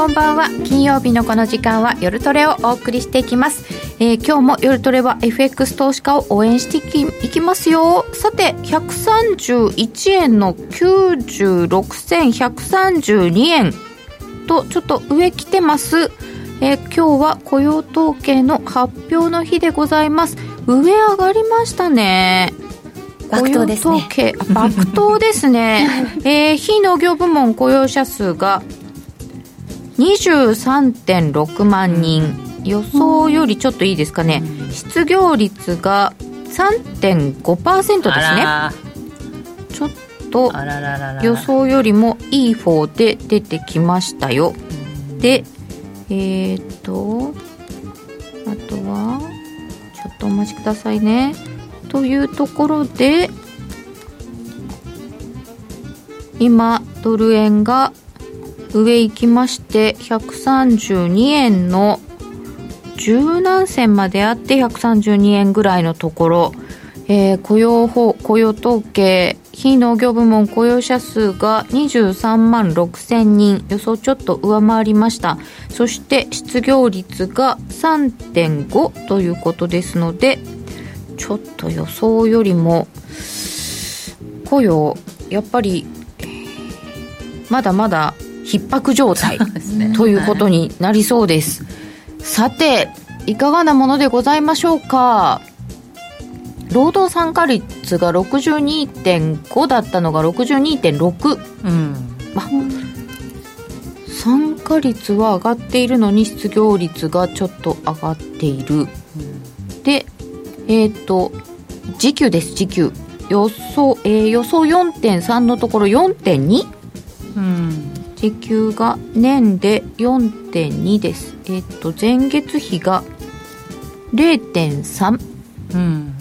こんばんは。金曜日のこの時間は夜トレをお送りしていきます、えー、今日も夜トレは FX 投資家を応援していきますよ。さて131円の96銭132円。とちょっと上来てます。えー、今日は雇用統計の発表の日でございます。上上がりましたね。爆投ですね。爆投ですね、えー、非農業部門雇用者数が23.6万人。予想よりちょっといいですかね、失業率が3.5%ですね。ちょっと予想よりもいい方で出てきましたよ。でえー、っとあとはちょっとお待ちくださいね。というところで今ドル円が上行きまして132円の十何銭まであって132円ぐらいのところ、えー、雇用法雇用統計非農業部門雇用者数が23万6千人。予想ちょっと上回りました。そして失業率が3.5ということですのでちょっと予想よりも雇用やっぱりまだまだ逼迫状態、ね、ということになりそうです、はい、さていかがなものでございましょうか？労働参加率が62.5だったのが62.6、うん、ま参加率は上がっているのに失業率がちょっと上がっている、うん、でえっ、ー、と時給です時給。予想、えー、予想4.3のところ4.2、うん時給が年で4.2です。えっ、と、前月比が0.3。うん。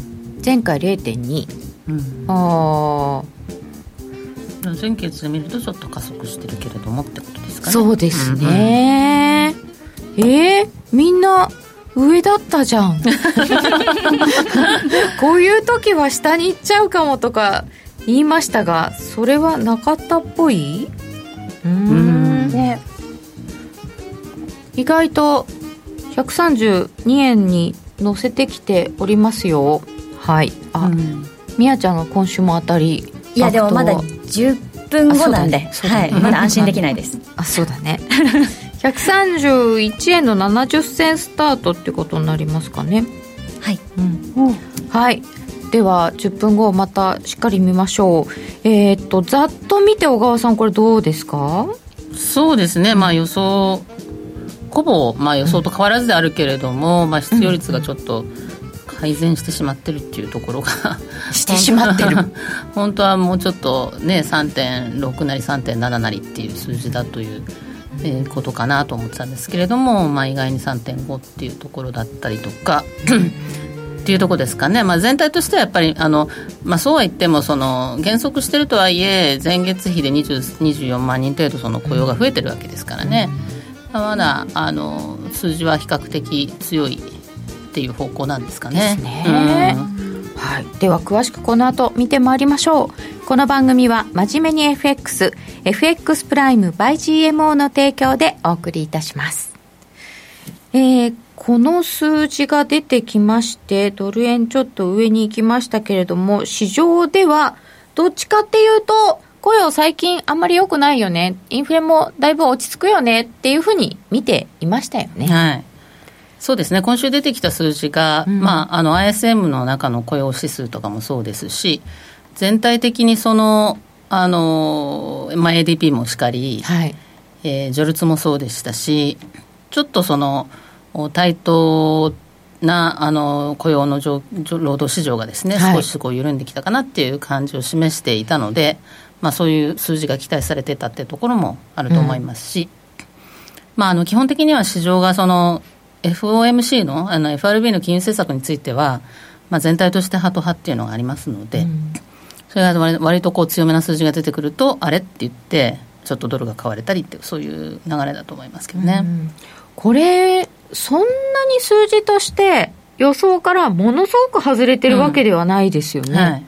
前回0.2。うん。ああ。前月で見るとちょっと加速してるけれどもってことですかね。そうですね。うんうん、えー、みんな上だったじゃん。こういう時は下に行っちゃうかもとか言いましたが、それはなかったっぽい？うん。ね。意外と132円に乗せてきておりますよ。はい。あ、うん、みやちゃんが今週も当たり。いやでもまだ10分後なんで、ねね、はい、まだ安心できないです。あそうだね。131円の70銭スタートってことになりますかね。はい、うん、はいでは10分後またしっかり見ましょう。えー、っとざっと見て小川さんこれどうですか？そうですね。まあ予想ほぼ、まあ、予想と変わらずであるけれども、うん、まあ、失業率がちょっと改善してしまってるっていうところが。してしまってる。本当はもうちょっとね3.6なり3.7なりっていう数字だという、えー、ことかなと思ってたんですけれども、まあ、意外に3.5っていうところだったりとか っていうところですかね、まあ、全体としてはやっぱりあの、まあ、そうは言ってもその減速してるとはいえ前月比で24万人程度その雇用が増えてるわけですからね、まあ、まだあの数字は比較的強いっていう方向なんですかね。ね。うん。はい、では詳しくこの後見てまいりましょう。この番組は真面目に FXFX プライム by GMO の提供でお送りいたします。えー、この数字が出てきまして、ドル円ちょっと上に行きましたけれども、市場ではどっちかっていうと、雇用最近あんまり良くないよね、インフレもだいぶ落ち着くよね。っていうふうに見ていましたよね。はい。そうですね、今週出てきた数字が、うん、まあ、あの ISM の中の雇用指数とかもそうですし、全体的にその、あのまあ、ADP もしかり、はい、えー、ジョルツもそうでしたし、ちょっとその、対等なあの雇用の労働市場がですね、はい、少しこう緩んできたかなっていう感じを示していたので、まあ、そういう数字が期待されてたっていうところもあると思いますし、うん、まあ、あの基本的には市場がその FOMC のあの FRB の金融政策については、まあ、全体としてハト派っていうのがありますので、うん、それが割割とこう強めな数字が出てくると、あれって言って、ちょっとドルが買われたりっていう、そういう流れだと思いますけどね。うん、これそんなに数字として予想からものすごく外れてるわけではないですよね。うんはい、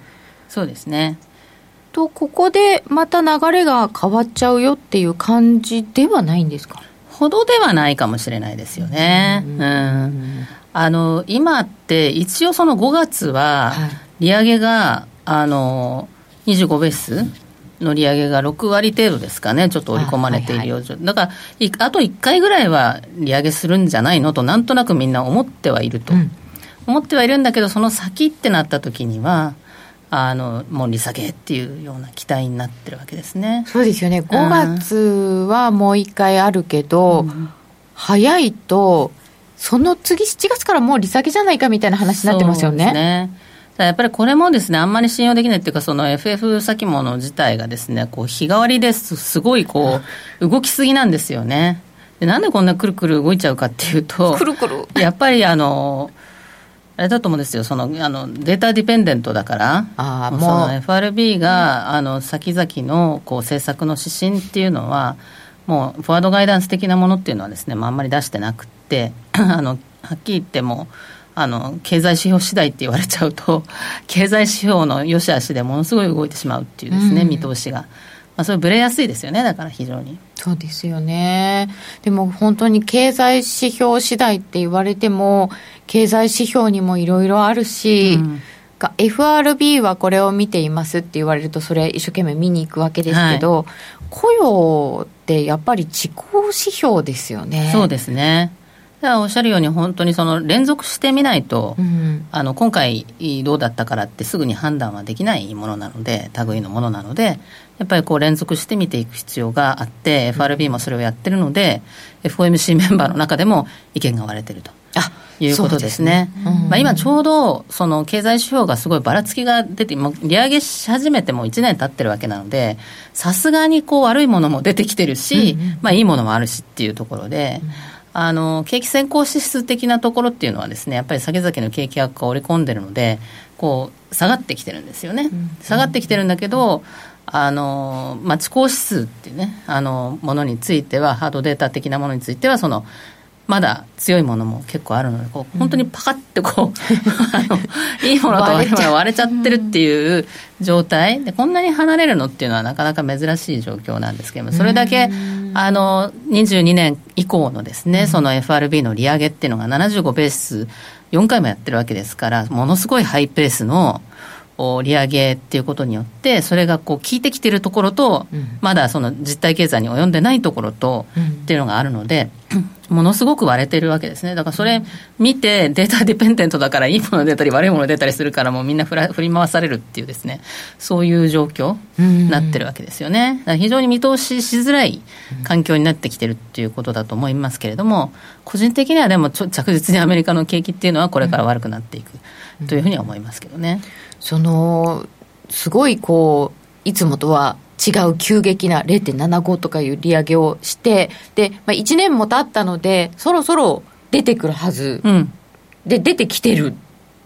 そうですね。と、ここでまた流れが変わっちゃうよっていう感じではないんですか？ほどではないかもしれないですよね。うん、あの今って一応その5月は利上げが、あの25ベースの利上げが6割程度ですかね、ちょっと織り込まれているよう、はいはい、だから、あと1回ぐらいは利上げするんじゃないのと、なんとなくみんな思ってはいると、うん、思ってはいるんだけど、その先ってなった時には、あのもう利下げっていうような期待になってるわけですね。そうですよね、5月はもう1回あるけど、うん、早いと、その次、7月からもう利下げじゃないかみたいな話になってますよね。やっぱりこれもですね、あんまり信用できないっていうか、その FF 先物自体がですね、こう日替わりですすごいこう、動きすぎなんですよね。でなんでこんなくるくる動いちゃうかっていうと、くるくる。やっぱりあの、あれだと思うんですよ、そのあのデータディペンデントだから、あもうその FRB が、あの先々のこう政策の指針っていうのは、もうフォワードガイダンス的なものっていうのはですね、まあ、あんまり出してなくて、あのはっきり言っても、あの経済指標次第って言われちゃうと、経済指標の良し悪しでものすごい動いてしまうっていうですね、うん、見通しが。まあ、それぶれやすいですよね、だから非常に。そうですよね。でも本当に経済指標次第って言われても、経済指標にもいろいろあるし、うん FRB はこれを見ていますって言われると、それ一生懸命見に行くわけですけど、はい、雇用ってやっぱり自己指標ですよね。そうですね。おっしゃるように、本当にその連続してみないと、うん、あの今回どうだったからってすぐに判断はできないものなので、類のものなので、やっぱりこう連続して見ていく必要があって、FRB もそれをやってるので、FOMC メンバーの中でも意見が割れてると。あいうことですね。すね。まあ、今ちょうどその経済指標がすごいばらつきが出て、も利上げし始めても1年経ってるわけなので、さすがにこう悪いものも出てきてるし、うんうん、まあいいものもあるしっていうところで、うんあの景気先行指数的なところっていうのはですねやっぱり先々の景気悪化を織り込んでるのでこう下がってきてるんですよね、うん、下がってきてるんだけどあの、まあ、指数っていうねあのものについてはハードデータ的なものについてはそのまだ強いものも結構あるのでこう本当にパカってこう、うん、いいものと悪いものが割れちゃってるっていう状態。でこんなに離れるのっていうのはなかなか珍しい状況なんですけどもそれだけあの22年以降のですねその FRB の利上げっていうのが75ベース4回もやってるわけですからものすごいハイペースの利上げっていうことによって、それがこう効いてきてるところと、うん、まだその実体経済に及んでないところと、うん、っていうのがあるので、ものすごく割れてるわけですね。だからそれ見て、データディペンデントだから、いいもの出たり、悪いもの出たりするから、もうみんな振り回されるっていうですね、そういう状況になってるわけですよね。非常に見通ししづらい環境になってきてるっていうことだと思いますけれども、個人的にはでも着実にアメリカの景気っていうのはこれから悪くなっていくというふうには思いますけどね。そのすごいこういつもとは違う急激な0.75とかいう利上げをしてで、まあ、1年も経ったのでそろそろ出てくるはず、うん、で出てきてる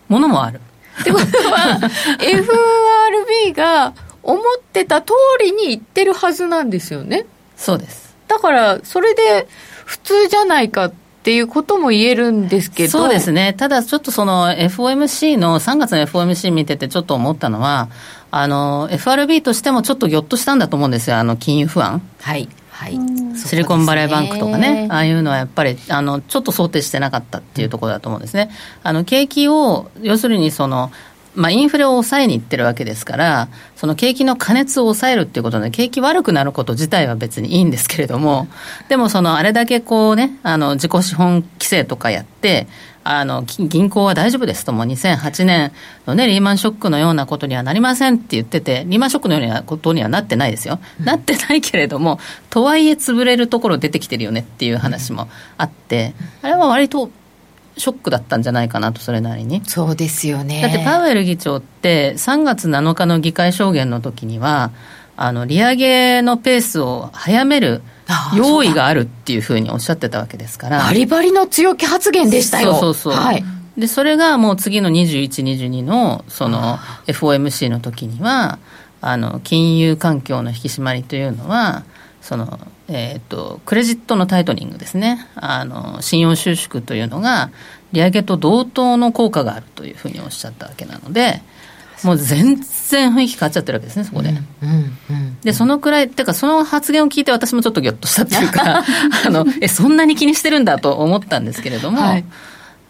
ものもある。ってことは FRB が思ってた通りに言ってるはずなんですよね。そうです。だからそれで普通じゃないかってっていうことも言えるんですけどそうですね、ただちょっとその FOMC の、3月の FOMC 見てて、ちょっと思ったのは、あの FRB としてもちょっとぎょっとしたんだと思うんですよ、あの金融不安。はいはい、シリコンバレーバンクとかね、ああいうのはやっぱりあのちょっと想定してなかったっていうところだと思うんですね。あの景気を要するにそのまあ、インフレを抑えにいってるわけですから、その景気の過熱を抑えるっていうことで、景気悪くなること自体は別にいいんですけれども、でもそのあれだけこうね、あの自己資本規制とかやって、あの銀行は大丈夫ですと。も、2008年の、ね、リーマンショックのようなことにはなりませんって言ってて、リーマンショックのようなことにはなってないですよ、うん、なってないけれども、とはいえ潰れるところ出てきてるよねっていう話もあって、あれは割とショックだったんじゃないかなと、それなりに。そうですよね。だってパウエル議長って、3月7日の議会証言の時には、あの利上げのペースを早める用意があるっていうふうにおっしゃってたわけですから。バリバリの強気発言でしたよ。そうそうそう。はい。で、それがもう次の21、22の、その FOMC の時には、あの、金融環境の引き締まりというのは、その、えーと、クレジットのタイトニングですね。あの信用収縮というのが利上げと同等の効果があるというふうにおっしゃったわけなのでもう全然雰囲気変わっちゃってるわけですね、そこで。うんうんで、そのくらい、っていうか、その発言を聞いて、私もちょっとぎょっとしたっていうか、あのえそんなに気にしてるんだと思ったんですけれども、はい、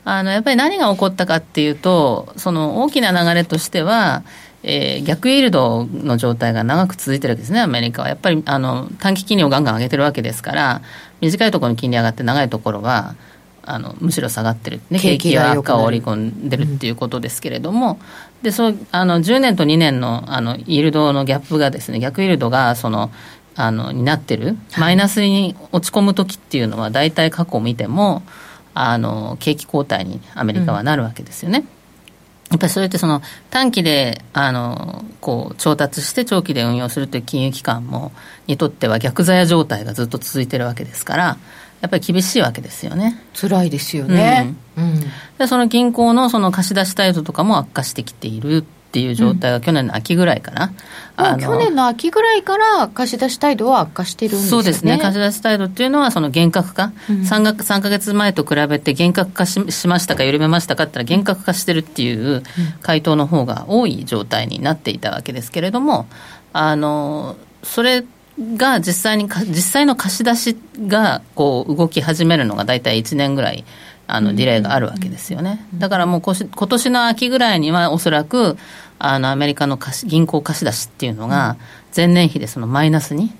あのやっぱり何が起こったかっていうと、その大きな流れとしては、えー、逆イールドの状態が長く続いてるわけですね、アメリカは。やっぱりあの短期金利をガンガン上げてるわけですから、短いところに金利上がって、長いところはあのむしろ下がってる、ね、景気は悪化を織り込んでるっていうことですけれども、うん、でそうあの10年と2年のあのイールドのギャップがですね、逆イールドがそのあのになってる、マイナスに落ち込む時っていうのは、大体過去を見ても、あの景気後退にアメリカはなるわけですよね。うんやっぱりそれってその短期であのこう調達して長期で運用するという金融機関もにとっては逆ザヤ状態がずっと続いてるわけですからやっぱり厳しいわけですよね。辛いですよね、うん、うん、でその銀行のその貸し出し態度とかも悪化してきているっていう状態が去年の秋ぐらいかな、うん、去年の秋ぐらいから貸し出し態度は悪化してるんですね。そうですね、貸し出し態度っていうのは、その厳格化、うん、3, か3か月前と比べて厳格化ししましたか、緩めましたかって言ったら、厳格化してるっていう回答の方が多い状態になっていたわけですけれども、あのそれが実際に実際の貸し出しがこう動き始めるのが大体1年ぐらいあのディレイがあるわけですよね。だからもう今年の秋ぐらいにはおそらくあのアメリカの貸銀行貸し出しっていうのが前年比でそのマイナスに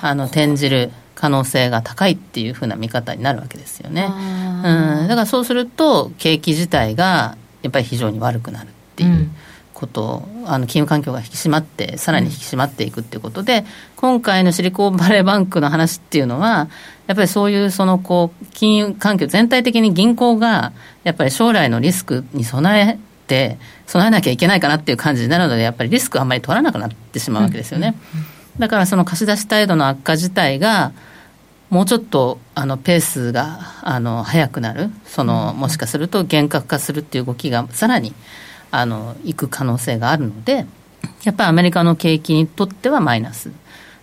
あの転じる可能性が高いっていうふうな見方になるわけですよね。うん、だからそうすると景気自体がやっぱり非常に悪くなるっていう。ことあの金融環境が引き締まってさらに引き締まっていくっていうことで、今回のシリコンバレーバンクの話っていうのはやっぱりそういうそのこう金融環境全体的に銀行がやっぱり将来のリスクに備えて備えなきゃいけないかなっていう感じになるのでやっぱりリスクあんまり取らなくなってしまうわけですよね。だからその貸し出し態度の悪化自体がもうちょっとあのペースがあの速くなる。そのもしかすると厳格化するっていう動きがさらにあのいく可能性があるのでやっぱりアメリカの景気にとってはマイナスっ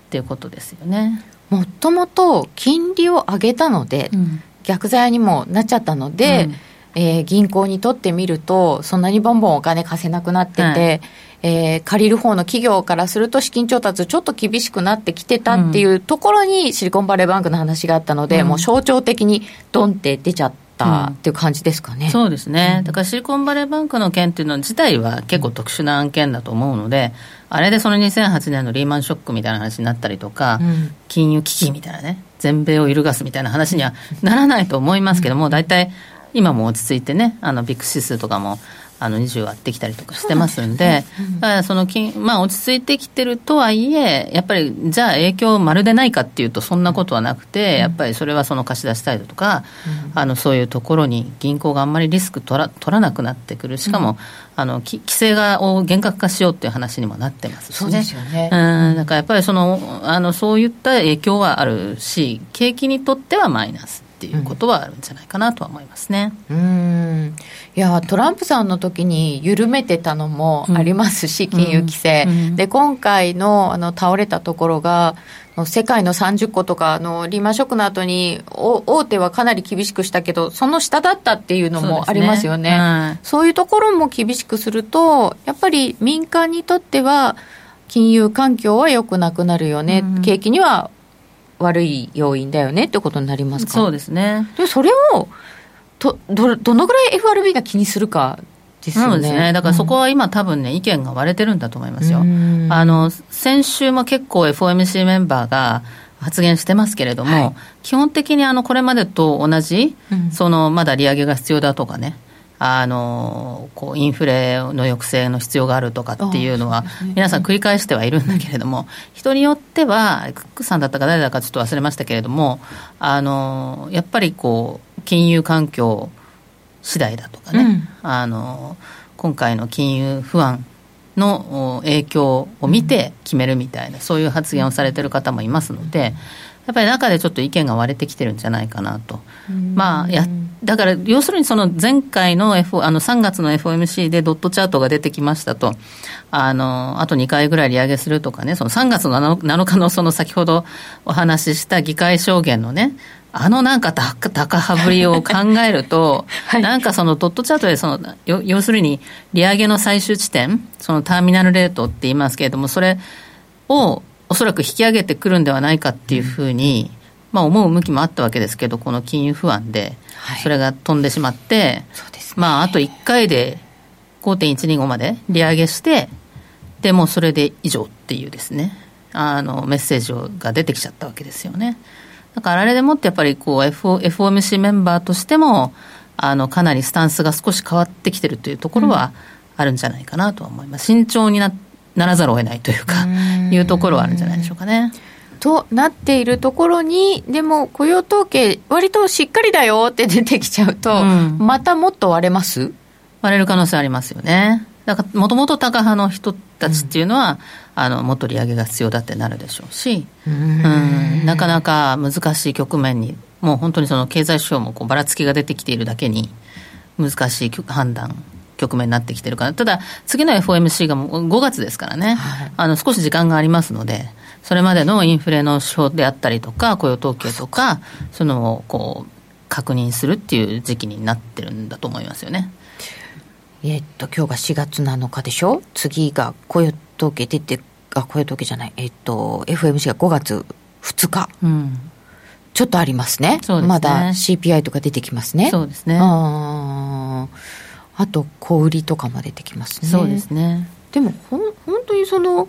ていうことですよね。もともと金利を上げたので、うん、逆剤にもなっちゃったので、うん、えー、銀行にとってみると、そんなにボンボンお金貸せなくなってて、はい、えー、借りる方の企業からすると資金調達ちょっと厳しくなってきてたっていうところにシリコンバレーバンクの話があったので、うん、もう象徴的にドンって出ちゃったっていう感じですかね、うん、そうですね、だからシリコンバレーバンクの件っていうの自体は結構特殊な案件だと思うので、あれでその2008年のリーマンショックみたいな話になったりとか、うん、金融危機みたいなね、全米を揺るがすみたいな話にはならないと思いますけども、大体、今も落ち着いてね、あのビッグ指数とかもあの20割ってきたりとかしてますんで、その金、まあ、落ち着いてきてるとはいえ、やっぱりじゃあ影響まるでないかっていうと、そんなことはなくて、やっぱりそれはその貸し出し態度とか、あのそういうところに銀行があんまりリスク取ら取らなくなってくる、しかも、あの規制がを厳格化しようっていう話にもなってますしね。ね。うん。だからやっぱりそのあのそういった影響はあるし、景気にとってはマイナス。っていうことはあるんじゃないかなとは思いますね。うん。いやトランプさんの時に緩めてたのもありますし、うん、金融規制、うん、で今回のあの倒れたところが世界の30個とかのリーマンショックの後に大手はかなり厳しくしたけどその下だったっていうのもありますよね。そう、ねはい、そういうところも厳しくするとやっぱり民間にとっては金融環境は良くなくなるよね、うん、景気には悪い要因だよねってことになりますか？そうですねでそれをとどどのぐらい FRB が気にするかですよね。そうですね。だからそこは今多分ね、意見が割れてるんだと思いますよ。あの、先週も結構 FOMC メンバーが発言してますけれども、はい、基本的にあの、これまでと同じ、うん、その、まだ利上げが必要だとかね、あのこうインフレの抑制の必要があるとかっていうのは、皆さん繰り返してはいるんだけれども、人によっては、クックさんだったか誰だかちょっと忘れましたけれども、あのやっぱりこう、金融環境次第だとかね、うん、あの今回の金融不安の影響を見て決めるみたいな、そういう発言をされてる方もいますので、やっぱり中でちょっと意見が割れてきてるんじゃないかなと。まあ、やだから要するにその前回の,、F、あの3月の FOMC でドットチャートが出てきましたと、あのあと2回ぐらい利上げするとかね、その3月の 7, 日のその先ほどお話しした議会証言のね、あのなんか高高羽振りを考えると、はい、なんかそのドットチャートでその要するに利上げの最終地点そのターミナルレートって言いますけれどもそれをおそらく引き上げてくるんではないかっていうふうに、まあ、思う向きもあったわけですけどこの金融不安でそれが飛んでしまって、はいね、まあ、あと1回で5.125まで利上げしてでもそれで以上っていうですねあのメッセージが出てきちゃったわけですよね。だからあれでもってやっぱりこう FOMC メンバーとしてもあのかなりスタンスが少し変わってきてるというところはあるんじゃないかなと思います。慎重になならざるを得ないというかいうところはあるんじゃないでしょうかね。となっているところに、でも雇用統計、割としっかりだよって出てきちゃうと、うん、またもっと割れます？割れる可能性ありますよね。だからもともと高派の人たちっていうのは、うん、あのもっと利上げが必要だってなるでしょうし、うん、なかなか難しい局面に、もう本当にその経済指標もこうばらつきが出てきているだけに、難しい判断、局面になってきてるから、ただ、次の FOMC がもう5月ですからね、はい、あの少し時間がありますので、それまでのインフレの指標であったりとか、雇用統計とか、そのこう確認するっていう時期になってるんだと思いますよね。えっと今日が4月7日でしょ？次が雇用統計出てあ雇用統計じゃない。えっと FMC が5月2日、うん、ちょっとありますね。すね。まだ CPI とか出てきますね。そうですね。ああと小売りとかも出てきますね。そうですね。でもほん本当にその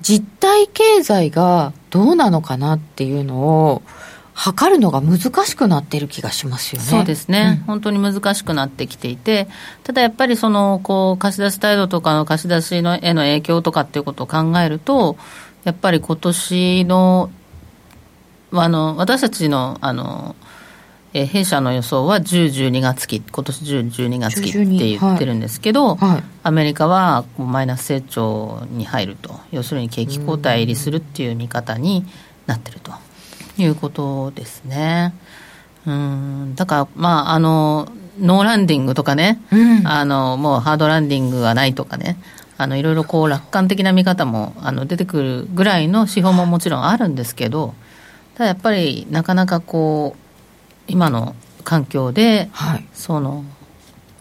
実体経済がどうなのかなっていうのを測るのが難しくなってる気がしますよね。そうですね、うん、本当に難しくなってきていて、ただやっぱりそのこう貸し出し態度とかの貸し出しのへの影響とかっていうことを考えると、やっぱり今年のあの私たちのあのえ弊社の予想は10、12月期、今年10、12月期って言ってるんですけど、はいはい、アメリカはマイナス成長に入ると、要するに景気後退入りするっていう見方になってると。いうことですね。うんだから、まあ、あのノーランディングとかね、うん、あのもうハードランディングはないとかね、あのいろいろこう楽観的な見方もあの出てくるぐらいの指標ももちろんあるんですけど、ただやっぱりなかなかこう、今の環境で、はい、その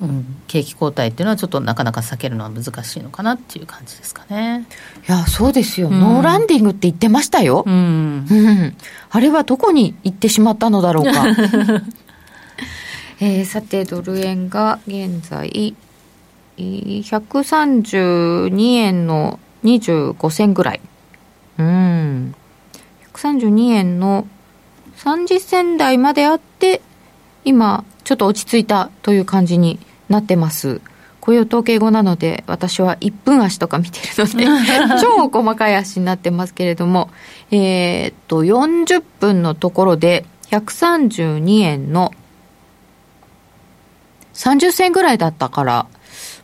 うん、景気後退っていうのはちょっとなかなか避けるのは難しいのかなっていう感じですかね。いや、そうですよ。うん、ノーランディングって言ってましたよ。うん。うん、あれはどこに行ってしまったのだろうか。えー、さて、ドル円が現在、132円の25銭ぐらい。うん。132円の30銭台まであって、今、ちょっと落ち着いたという感じになってます。雇用統計後なので、私は1分足とか見てるので、超細かい足になってますけれども、えー、っと、40分のところで、132円の30銭ぐらいだったから、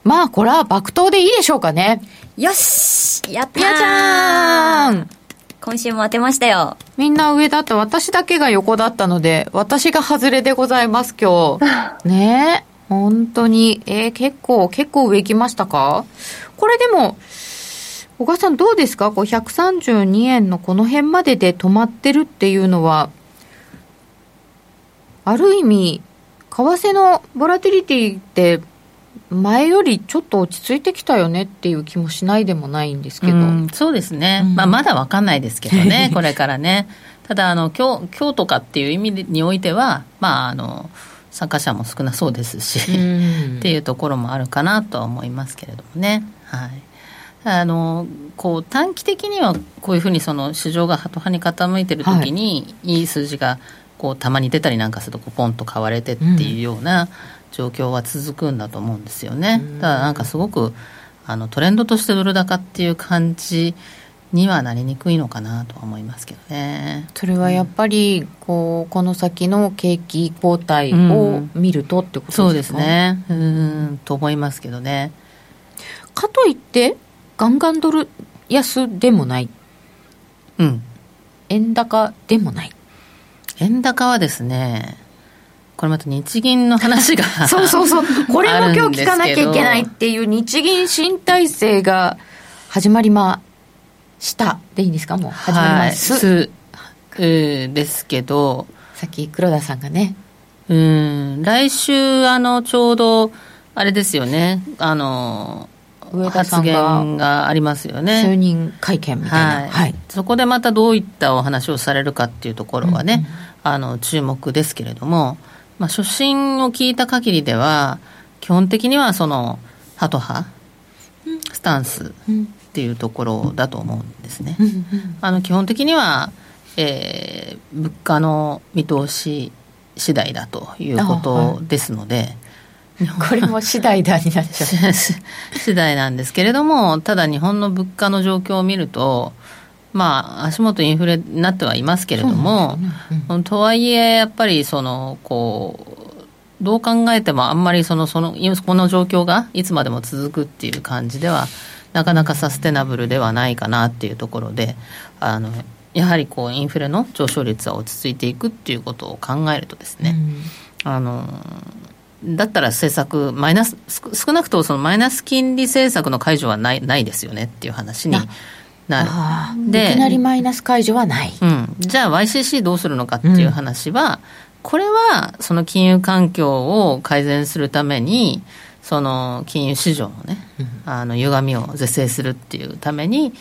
まあ、これは爆投でいいでしょうかね。よしやったーやじゃーん今週も当てましたよ。みんな上だった私だけが横だったので、私が外れでございます、今日。ねえ。本当に。えー、結構、結構上行きましたか？これでも、小川さんどうですか？こう132円のこの辺までで止まってるっていうのは、ある意味、為替のボラティリティって前よりちょっと落ち着いてきたよねっていう気もしないでもないんですけど、うん、そうですね、うん、まあ、まだ分かんないですけどね、これからね。ただあの今日、今日とかっていう意味においては、まあ、あの参加者も少なそうですし、っていうところもあるかなとは思いますけれどもね。はい。あのこう短期的にはこういうふうにその市場がハト派に傾いてるときに、はい、いい数字がこうたまに出たりなんかするとこうポンと買われてっていうような、うん状況は続くんだと思うんですよね。ただなんかすごくあのトレンドとしてドル高っていう感じにはなりにくいのかなとは思いますけどね。それはやっぱりこうこの先の景気後退を見るとってことですか、うん、そうですね。うんと思いますけどね。かといってガンガンドル安でもない。うん。円高でもない。円高はですね、これまた日銀の話が そうそうそう、これも今日聞かなきゃいけないっていう日銀新体制が始まりました。でいいんですか、もう始まります。はい、ですけど、さっき黒田さんがね。うん。来週あのちょうどあれですよね。あの上田さ発んがありますよね。就任会見みたいな、はい。はい。そこでまたどういったお話をされるかっていうところはね、あの注目ですけれども、まあ、初心を聞いた限りでは基本的にはそのハト派スタンスっていうところだと思うんですね。あの基本的には、えー物価の見通し次第だということですので、これも次第だになっちゃう。次第なんですけれども、ただ日本の物価の状況を見ると、まあ、足元インフレになってはいますけれども、とはいえ、やっぱりそのこう、どう考えてもあんまりそのそのこの状況がいつまでも続くっていう感じでは、なかなかサステナブルではないかなっていうところで、あのやはりこうインフレの上昇率は落ち着いていくっていうことを考えるとですね、あのだったら政策、マイナス少少なくともそのマイナス金利政策の解除はないないですよねっていう話になる。でいきなりマイナス解除はない、うん、じゃあ YCC どうするのかっていう話は、これはその金融環境を改善するためにその金融市場のね、あの歪みを是正するっていうために、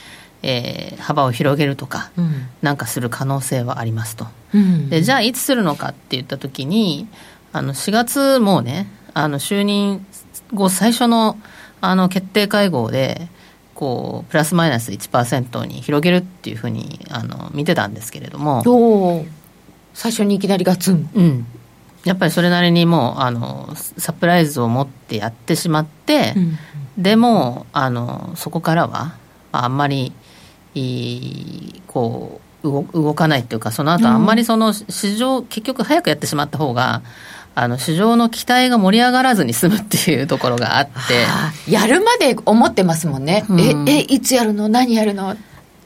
えー幅を広げるとか、うん。なんかする可能性はありますと。うん。でじゃあいつするのかって言った時にあの4月もうねあの就任後最初のあの決定会合でこうプラスマイナス1%に広げるっていうふうにあの見てたんですけれども、最初にいきなりガツン。うん、やっぱりそれなりにもうあのサプライズを持ってやってしまって、でもあのそこからはまああんまりいいこう動動かないっていうかその後あんまりその市場、結局早くやってしまった方があの市場の期待が盛り上がらずに済むっていうところがあって。やるまで思ってますもんね、うん。ええいつやるの？何やるの？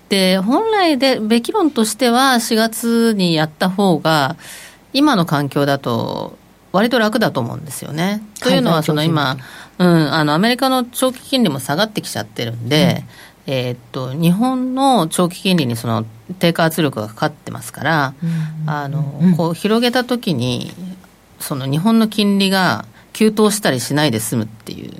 で本来でべき論としては4月にやった方が今の環境だと割と楽だと思うんですよね。というのはその今、うん、あのアメリカの長期金利も下がってきちゃってるんで、えーっと日本の長期金利にその低下圧力がかかってますから、あのこう広げた時にその日本の金利が急騰したりしないで済むっていう。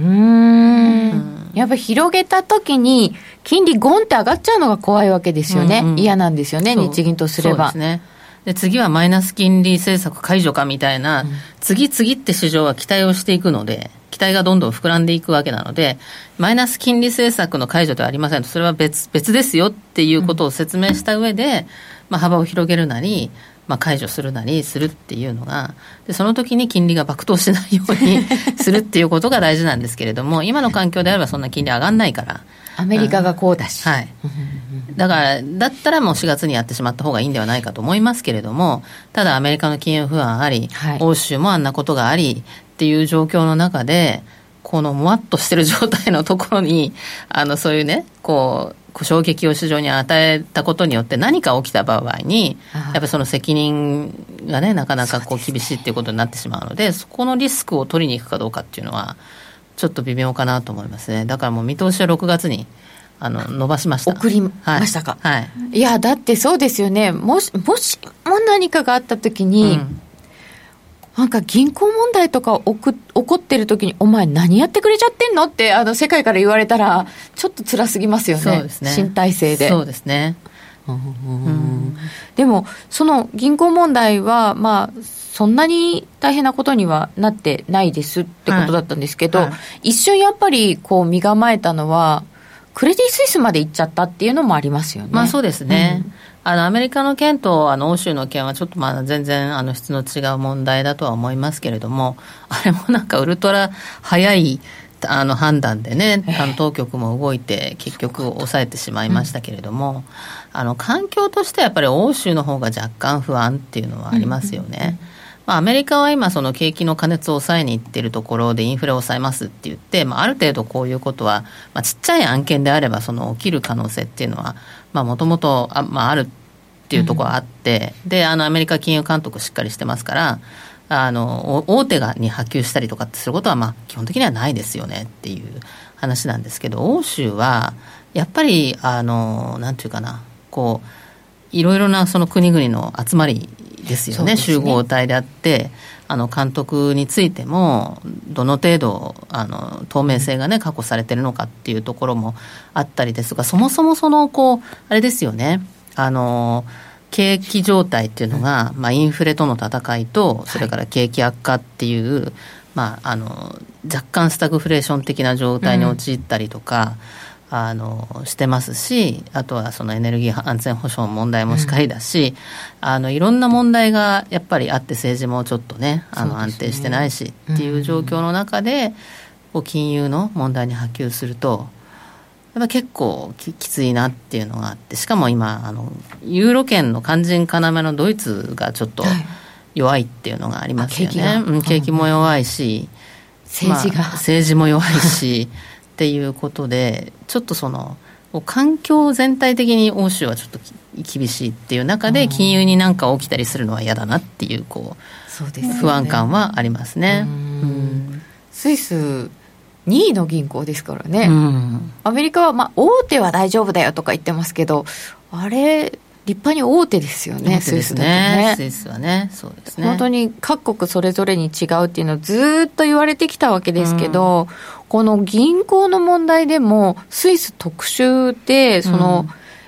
うーん。やっぱ広げた時に金利ゴンって上がっちゃうのが怖いわけですよね、うんうん。嫌なんですよね日銀とすれば。そうですね。で次はマイナス金利政策解除かみたいな、次々って市場は期待をしていくので、期待がどんどん膨らんでいくわけなので、マイナス金利政策の解除ではありませんと、それは別別ですよっていうことを説明した上で、まあ、幅を広げるなり、まあ、解除するなりするっていうのがで、その時に金利が爆投しないようにするっていうことが大事なんですけれども、今の環境であればそんな金利上がんないから。アメリカがこうだし、はい、だから、だったらもう4月にやってしまった方がいいんではないかと思いますけれども、ただアメリカの金融不安あり、はい。欧州もあんなことがありっていう状況の中で、このもわっとしてる状態のところに、あのそういうね、こう、こう衝撃を市場に与えたことによって何か起きた場合に、やっぱりその責任がね、なかなかこう厳しいっていうことになってしまうので、そこのリスクを取りに行くかどうかっていうのは、ちょっと微妙かなと思いますね。だからもう見通しは6月にあの伸ばしました。送りましたか？はい。はいいやだってそうですよねもしもしも何かがあった時に、うんなんか銀行問題とか起く起こってる時にお前何やってくれちゃってんの？ってあの世界から言われたらちょっと辛すぎますよね。そうですね。新体制で。そうですね。でもその銀行問題はまあそんなに大変なことにはなってないですってことだったんですけど、はい。はい。一瞬やっぱりこう身構えたのはクレディ・スイスまで行っちゃったっていうのもありますよね。まあそうですね。あのアメリカの件とあの欧州の件はちょっとまあ全然あの質の違う問題だとは思いますけれども、あれもなんかウルトラ早いあの判断でね、あの当局も動いて結局抑えてしまいましたけれども、あの環境としてはやっぱり欧州の方が若干不安っていうのはありますよね。まあ、アメリカは今、その景気の過熱を抑えにいっているところでインフレを抑えますって言って、まあ、ある程度こういうことは、まあ、ちっちゃい案件であればその起きる可能性っていうのはもともとあるっていうところがあって、であのアメリカ金融監督しっかりしてますからあのお大手がに波及したりとかってすることは、まあ、基本的にはないですよねっていう話なんですけど欧州はやっぱりあのなんていうかなこういろいろなその国々の集まりですよね、ね。集合体であって、あの監督についても、どの程度あの透明性が、ね、確保されてるのかっていうところもあったりですが、そもそもそのこうあれですよね。あの景気状態っていうのが、まあ、インフレとの戦いと、それから景気悪化っていう、はい、まあ、あの若干スタグフレーション的な状態に陥ったりとか、うん、あのしてますし、あとはそのエネルギー安全保障問題もしかりだし、うん、あのいろんな問題がやっぱりあって、政治もちょっとね、あの安定してないしっていう状況の中で、こう金融の問題に波及すると、やっぱ結構ききついなっていうのがあって、しかも今、あのユーロ圏の肝心要のドイツがちょっと弱いっていうのがありますよね。景気景気も弱いし、政治が、まあ、政治も弱いし っていうことで、ちょっとその、環境全体的に欧州はちょっと厳しいっていう中で、金融になんか起きたりするのは嫌だなっていう、こう、ね、不安感はありますね。スイス2位の銀行ですからね、うん、アメリカは、まあ、大手は大丈夫だよとか言ってますけど、あれ、立派に大手ですよね、スイスだね。スイスはね、そうですね。本当に各国それぞれに違うっていうのをずっと言われてきたわけですけど、うん、この銀行の問題でも、スイス特殊で、その、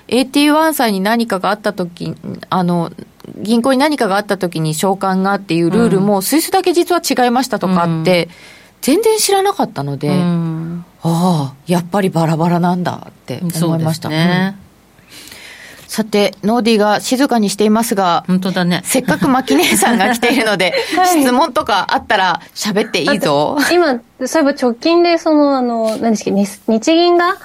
うん、AT1 債に何かがあったとき、あの、銀行に何かがあったときに償還がっていうルールも、スイスだけ実は違いましたとかって、うん。全然知らなかったので、うん、ああやっぱりバラバラなんだって思いました。ね、うん、さてノーディーが静かにしていますが本当だね。せっかく牧姉さんが来ているので、はい、質問とかあったら喋っていいぞ。今そういえば直近でそのあの何ですか日銀が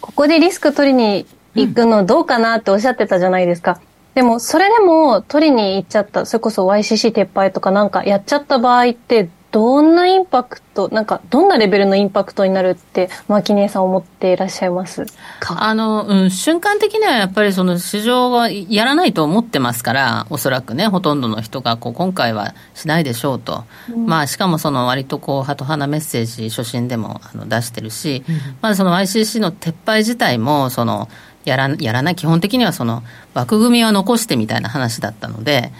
ここでリスク取りに行くのどうかなっておっしゃってたじゃないですか、でも、それでも取りに行っちゃった、それこそ YCC 撤廃とかなんかやっちゃった場合って、どんなインパクト、なんか、どんなレベルのインパクトになるって、牧姉さん思っていらっしゃいますか？あの、うん、瞬間的にはやっぱりその市場はやらないと思ってますから、おそらくね、ほとんどの人がこう今回はしないでしょうと。うん、まあ、しかもその割とこう、ハト派なメッセージ、初心でもあの出してるし、うん、まあその ICC の撤廃自体も、その、やらやらない、基本的にはその枠組みは残してみたいな話だったので、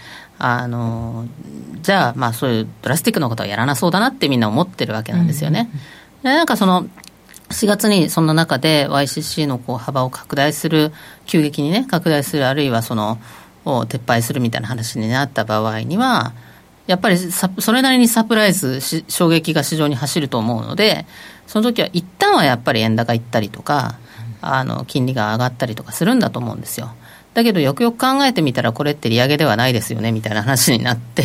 あのじゃあ、まあ、そういうドラスティックなことはやらなそうだなってみんな思ってるわけなんですよね。でなんかその4月にそんな中で YCC のこう幅を拡大する、急激にね、拡大する、あるいはその、を撤廃するみたいな話になった場合には、やっぱりそれなりにサプライズ衝撃が市場に走ると思うので、その時は一旦はやっぱり円高行ったりとか、あの金利が上がったりとかするんだと思うんですよ。だけどよくよく考えてみたらこれって利上げではないですよねみたいな話になって、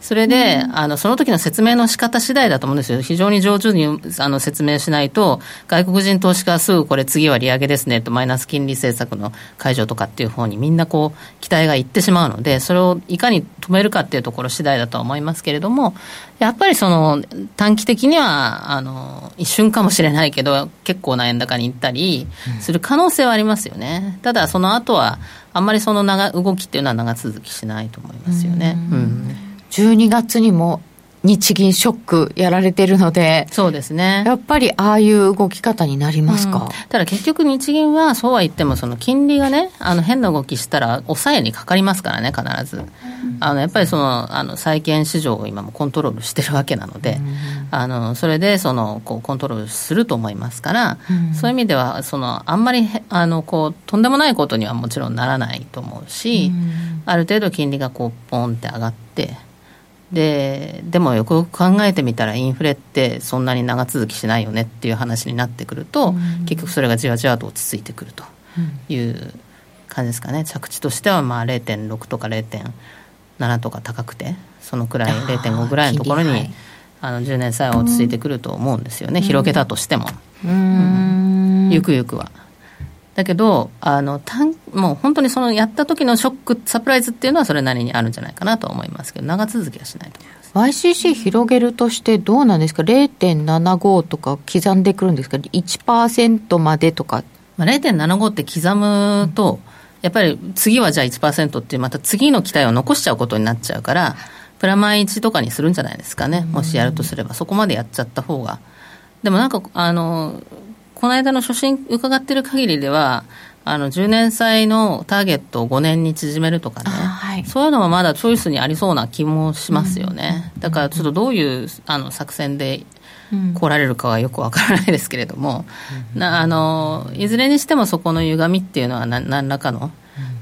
それで、あのその時の説明の仕方次第だと思うんですよ。非常に上手にあの説明しないと外国人投資家はすぐこれ次は利上げですねとマイナス金利政策の解除とかっていう方にみんなこう期待がいってしまうのでそれをいかに止めるかっていうところ次第だとは思いますけれどもやっぱりその短期的にはあの一瞬かもしれないけど結構な円高に行ったりする可能性はありますよね。ただその後はあんまりその長動きっていうのは長続きしないと思いますよね。うん、12月にも日銀ショックやられてるので、そうですね。やっぱりああいう動き方になりますか、うん、ただ結局日銀はそうは言っても、その金利がね、あの変な動きしたら抑えにかかりますからね、必ず。あのやっぱりその、あの債券市場を今もコントロールしてるわけなので、あのそれでそのこうコントロールすると思いますから、そういう意味では、そのあんまりあのこうとんでもないことにはもちろんならないと思うし、ある程度金利がこうポンって上がって、ででもよくよく考えてみたらインフレってそんなに長続きしないよねっていう話になってくると、うん、結局それがじわじわと落ち着いてくるという感じですかね。着地としてはまあ0.6とか0.7とか高くてそのくらい0.5ぐらいのところにあの10年債は落ち着いてくると思うんですよね、うん、広げたとしても、うん、ゆくゆくは。だけどあのもう本当にそのやった時のショックサプライズっていうのはそれなりにあるんじゃないかなと思いますけど長続きはしないと思います。YCC 広げるとしてどうなんですか？0.75とか刻んでくるんですか？1%までとか、まあ、0.75って刻むと、やっぱり次はじゃあ1%ってまた次の期待を残しちゃうことになっちゃうからプラマイ1とかにするんじゃないですかね。もしやるとすればそこまでやっちゃった方が。でもなんかあのこの間の初心伺ってる限りでは、あの10年債のターゲットを5年に縮めるとかね、はい、そういうのもまだチョイスにありそうな気もしますよね、うん、だからちょっとどういうあの作戦で来られるかはよくわからないですけれども、うん、なあのいずれにしてもそこの歪みっていうのは何何らかの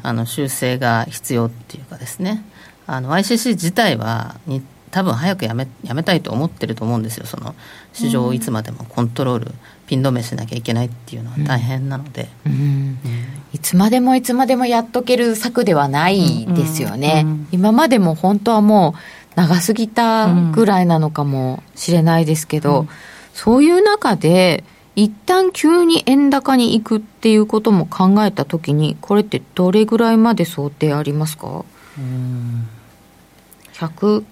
あの修正が必要っていうかですね。あの ICC 自体はに多分早くやめやめたいと思ってると思うんですよ。その市場をいつまでもコントロール、ピン止めしなきゃいけないっていうのは大変なので、いつまでもいつまでもやっとける策ではないですよね、今までも本当はもう長すぎたぐらいなのかもしれないですけど、うん、そういう中で一旦急に円高に行くっていうことも考えたときにこれってどれぐらいまで想定ありますか？うん。100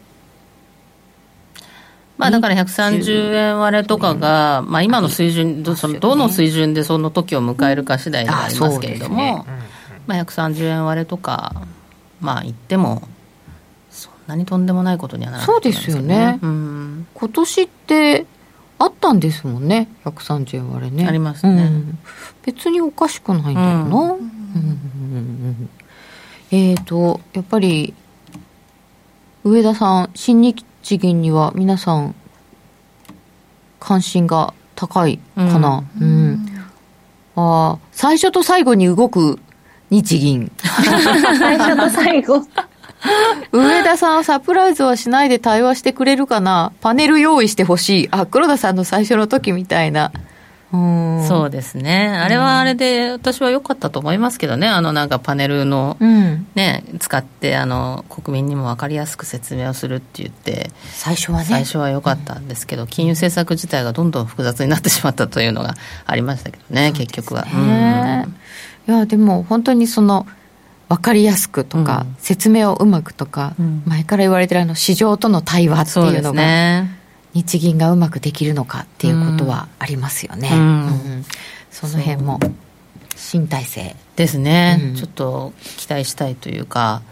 まあ、だから130円割れとかが、まあ、今の水準どそのどの水準でその時を迎えるか次第ではありますけれども、まあ、130円割れとか、まあ、言ってもそんなにとんでもないことにはならないそうですよね、うん、今年ってあったんですもんね。130円割れね。ありますね、うん、別におかしくないん。だよな、うん、えっ、ー、とやっぱり上田さん新日銀には皆さん関心が高いかな。うん。うん、ああ、最初と最後に動く日銀。最初と最後。上田さん、サプライズはしないで対話してくれるかなパネル用意してほしい。あ、黒田さんの最初の時みたいな。そうですね、あれはあれで、私は良かったと思いますけどね、あのなんかパネルの、ね、うん、使ってあの、国民にも分かりやすく説明をするって言って、最初はね、最初は良かったんですけど、金融政策自体がどんどん複雑になってしまったというのがありましたけどね、結局は。いやでも本当にその分かりやすくとか、うん、説明をうまくとか、うん、前から言われてるあの市場との対話っていうのが。日銀がうまくできるのかっていうことはありますよね。うん、その辺も新体制。ですね、うん、ちょっと期待したいというか。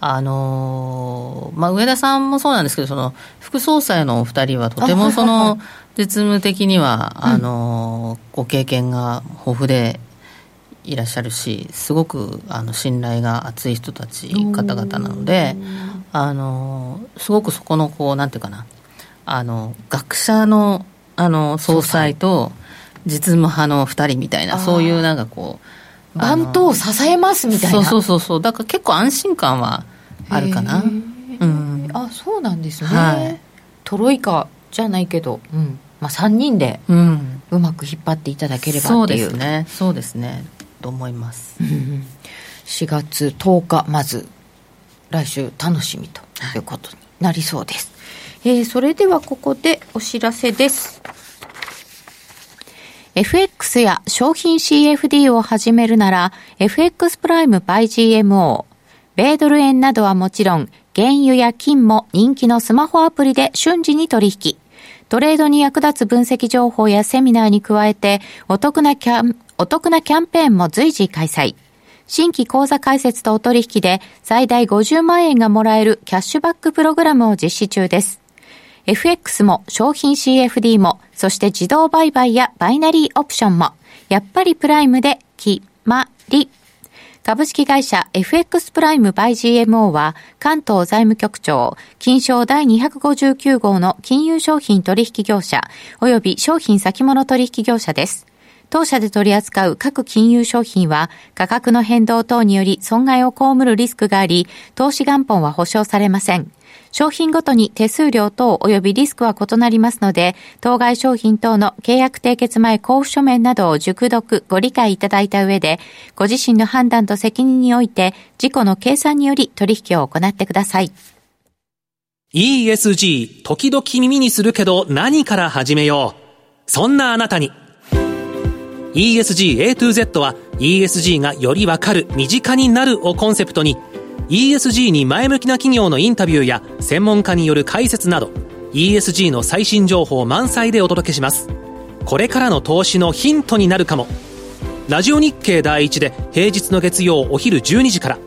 あのまあ、上田さんもそうなんですけど、その副総裁のお二人はとてもその実務的には、あのご経験が豊富でいらっしゃるし、すごくあの信頼が厚い人たち方々なので、あのすごくそこのこうなんていうかな、あの学者のあの総裁と実務派の2人みたいなそういうなんかこう番頭を支えますみたいな。そうそうそうだから結構安心感はあるかな、うん、あそうなんですね、はい、トロイカじゃないけど、うん。まあ、3人でうまく引っ張っていただければっていう、そうですね。そうですね。と思います。4月10日まず来週楽しみということになりそうです、えー、それではここでお知らせです。FX や商品 CFD を始めるなら FX プライム by GMO 米ドル円などはもちろん原油や金も人気のスマホアプリで瞬時に取引トレードに役立つ分析情報やセミナーに加えてお得なキャンお得なキャンペーンも随時開催新規口座開設とお取引で最大50万円がもらえるキャッシュバックプログラムを実施中です。FX も商品 CFD も、そして自動売買やバイナリーオプションも、やっぱりプライムで決まり。株式会社 FX プライムバイ GMO は関東財務局長、金賞第259号の金融商品取引業者及び商品先物取引業者です。当社で取り扱う各金融商品は価格の変動等により損害を被るリスクがあり、投資元本は保証されません。商品ごとに手数料等及びリスクは異なりますので、当該商品等の契約締結前交付書面などを熟読、ご理解いただいた上で、ご自身の判断と責任において、事故の計算により取引を行ってください。ESG、時々耳にするけど何から始めよう。そんなあなたに。ESG A to Z は ESG がよりわかる、身近になるをコンセプトに ESG に前向きな企業のインタビューや専門家による解説など ESG の最新情報満載でお届けします。これからの投資のヒントになるかも。ラジオ日経第一で平日の月曜お昼12時から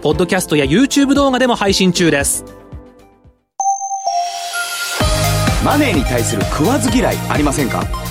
ポッドキャストや YouTube 動画でも配信中です。マネーに対する食わず嫌いありませんか？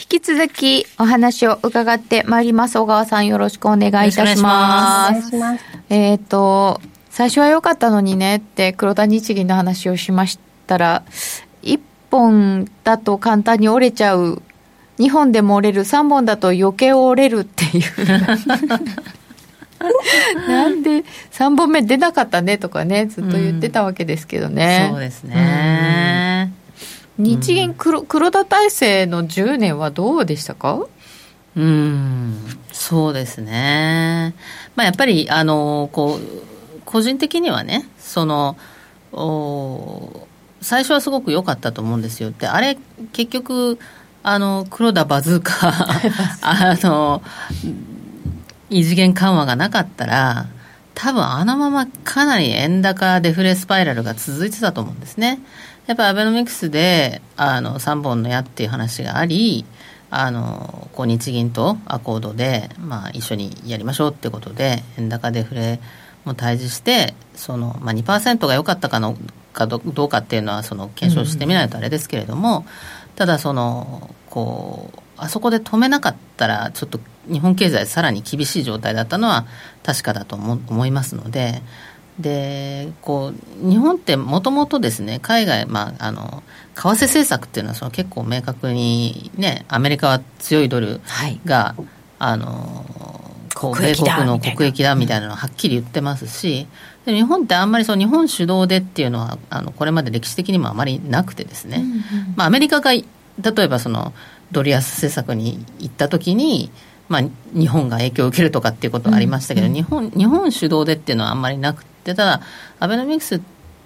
引き続きお話を伺ってまいります。小川さんよろしくお願いいたします。えっ、ー、と、最初は良かったのにねって黒田日銀の話をしましたら、1本だと簡単に折れちゃう、2本でも折れる、3本だと余計折れるっていう。なんで3本目出なかったねとかね、ずっと言ってたわけですけどね。うん、そうですね。日銀黒黒田体制の10年はどうでしたか？うんそうですね、まあ、やっぱりあのこう個人的にはねそのお最初はすごく良かったと思うんですよ。であれ結局あの黒田バズーカ あの異次元緩和がなかったら多分あのままかなり円高デフレスパイラルが続いてたと思うんですね。やっぱアベノミクスであの3本の矢っていう話がありあのこう日銀とアコードで、まあ、一緒にやりましょうってことで円高デフレも対峙してその、まあ、2%が良かったかのかどうかっていうのはその検証してみないとあれですけれども、うん、ただそのこうあそこで止めなかったらちょっと日本経済さらに厳しい状態だったのは確かだと思いますのででこう日本ってもともとですね海外、まあ、あの為替政策っていうのはその結構明確に、ね、アメリカは強いドルが、はい、あのこう米国の国益だみたいなのをはっきり言ってますしで日本ってあんまりそう日本主導でっていうのはあのこれまで歴史的にもあまりなくてですね、うんうん、まあ、アメリカが例えばそのドル安政策に行った時にまあ、日本が影響を受けるとかっていうことはありましたけど、うん。うん、日本日本主導でっていうのはあんまりなくてただアベノミクスっ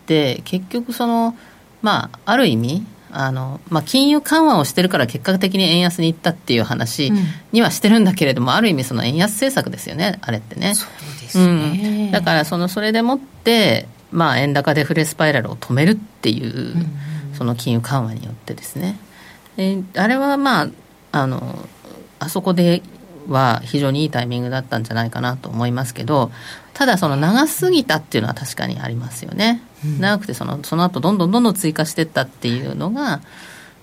て結局その、まあ、ある意味あの、まあ、金融緩和をしてるから結果的に円安に行ったっていう話にはしてるんだけれども、うん、ある意味その円安政策ですよねあれってね。そうですね、うん、だからそのそれでもって、まあ、円高デフレスパイラルを止めるっていう、うん、その金融緩和によってですね。であれはまああのあそこでは非常にいいタイミングだったんじゃないかなと思いますけどただその長すぎたっていうのは確かにありますよね、うん、長くてそのその後どんどんどんどん追加していったっていうのが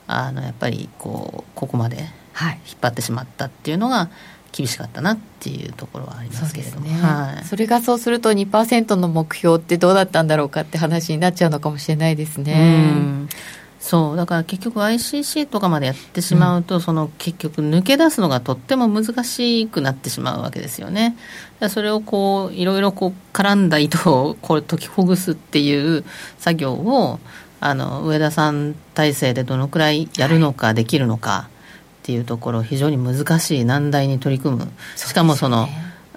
あのやっぱりこうここまで引っ張ってしまったっていうのが厳しかったなっていうところはありますけれども、ねはい、それがそうすると2%の目標ってどうだったんだろうかって話になっちゃうのかもしれないですね。うんそうだから結局 ICC とかまでやってしまうと、うん、その結局抜け出すのがとっても難しくなってしまうわけですよね。それをこういろいろこう絡んだ糸をこう解きほぐすっていう作業をあの上田さん体制でどのくらいやるのかできるのかっていうところ非常に難しい難題に取り組む。しかもその、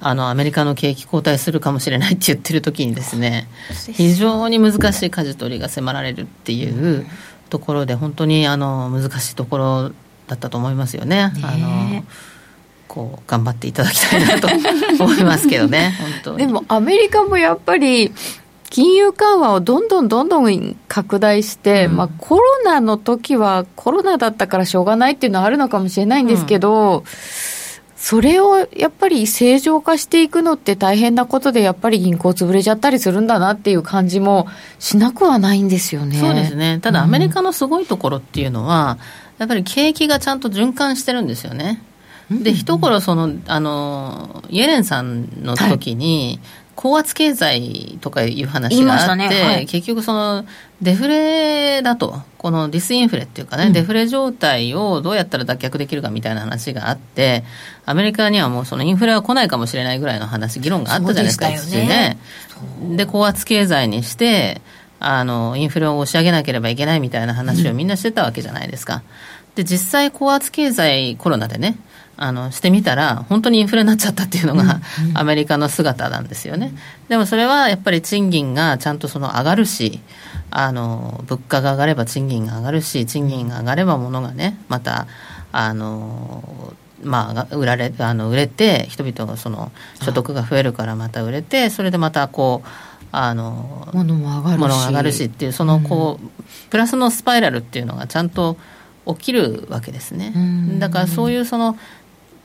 あのアメリカの景気後退するかもしれないって言ってる時にですね非常に難しい舵取りが迫られるっていう、うんところで本当にあの難しいところだったと思いますよね。ねあのこう頑張っていただきたいなと思いますけどね でもアメリカもやっぱり金融緩和をどんどんどんどん拡大して、うん、まあ、コロナの時はコロナだったからしょうがないっていうのはあるのかもしれないんですけど、うんそれをやっぱり正常化していくのって大変なことで、やっぱり銀行潰れちゃったりするんだなっていう感じもしなくはないんですよね。そうですね。ただアメリカのすごいところっていうのは、うん、やっぱり景気がちゃんと循環してるんですよね。で、一頃その、あの、イエレンさんの時に、高圧経済とかいう話があって、ね。はい、結局そのデフレだと。このディスインフレっていうかね、うん、デフレ状態をどうやったら脱却できるかみたいな話があってアメリカにはもうそのインフレは来ないかもしれないぐらいの話議論があったじゃないですか一時ね。で高圧経済にしてあのインフレを押し上げなければいけないみたいな話をみんなしてたわけじゃないですか、で実際高圧経済コロナでねあのしてみたら本当にインフレになっちゃったっていうのが、うん、アメリカの姿なんですよね、でもそれはやっぱり賃金がちゃんとその上がるしあの物価が上がれば賃金が上がるし賃金が上がれば物がねまたあのまあ、売られあの売れて人々がその所得が増えるからまた売れてそれでまたこうあの物も上がるし。物が上がるしっていうそのこう、プラスのスパイラルっていうのがちゃんと起きるわけですね、うん。だからそういうその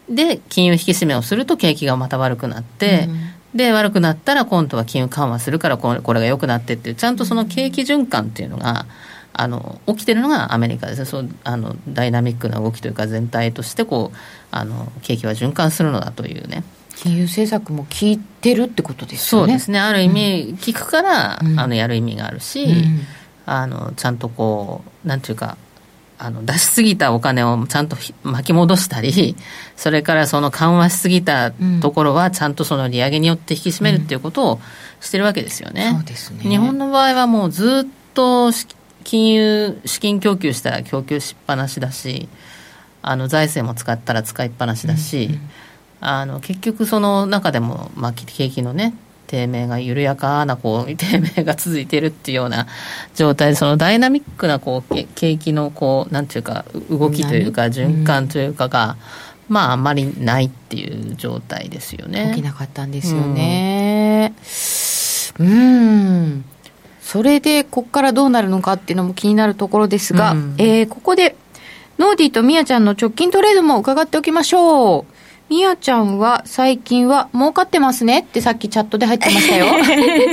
で金融引き締めをすると景気がまた悪くなって、で悪くなったら今度は金融緩和するからこれこれが良くなってっていうちゃんとその景気循環っていうのがあの起きてるのがアメリカですね。そうあのダイナミックな動きというか全体としてこうあの景気は循環するのだというね。金融政策も効いてるってことですよね。そうですね。ある意味聞くから、うん。あのやる意味があるし、うん。あのちゃんとこうなんていうかあの出しすぎたお金をちゃんとひ巻き戻したり それからその緩和しすぎたところはちゃんとその利上げによって引き締めるっていうことをしてるわけですよね。そうですね日本の場合はもうずっとし金融資金供給したら供給しっぱなしだしあの財政も使ったら使いっぱなしだし、あの結局その中でも、まあ、景気のね低迷が緩やかなこう 低迷が続いているっていうような状態でそのダイナミックなこうけ景気のこうなんていうか動きというか循環というかが、まああんまりないっていう状態ですよね。起きなかったんですよね。うん。それでここからどうなるのかっていうのも気になるところですが、うん。えーここでノーディーとミヤちゃんの直近トレードも伺っておきましょうミヤちゃんは最近は儲かってますねってさっきチャットで入ってましたよ。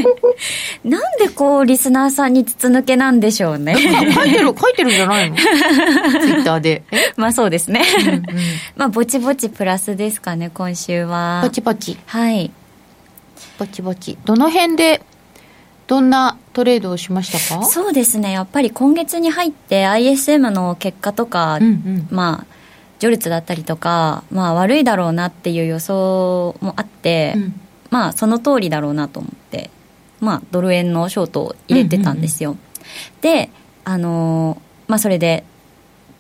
なんでこう、リスナーさんに筒抜けなんでしょうね。書いてる書いてるんじゃないの？ツイッターで。まあそうですね。まあぼちぼちプラスですかね、今週は。ポチポチはい。ぼちぼち。どの辺でどんなトレードをしましたか？そうですね、やっぱり今月に入って ISM の結果とか、うんうん。まあ、JOLTS だったりとか、まあ悪いだろうなっていう予想もあって、うんまあその通りだろうなと思って、まあドル円のショートを入れてたんですよ。で、あのーまあそれで、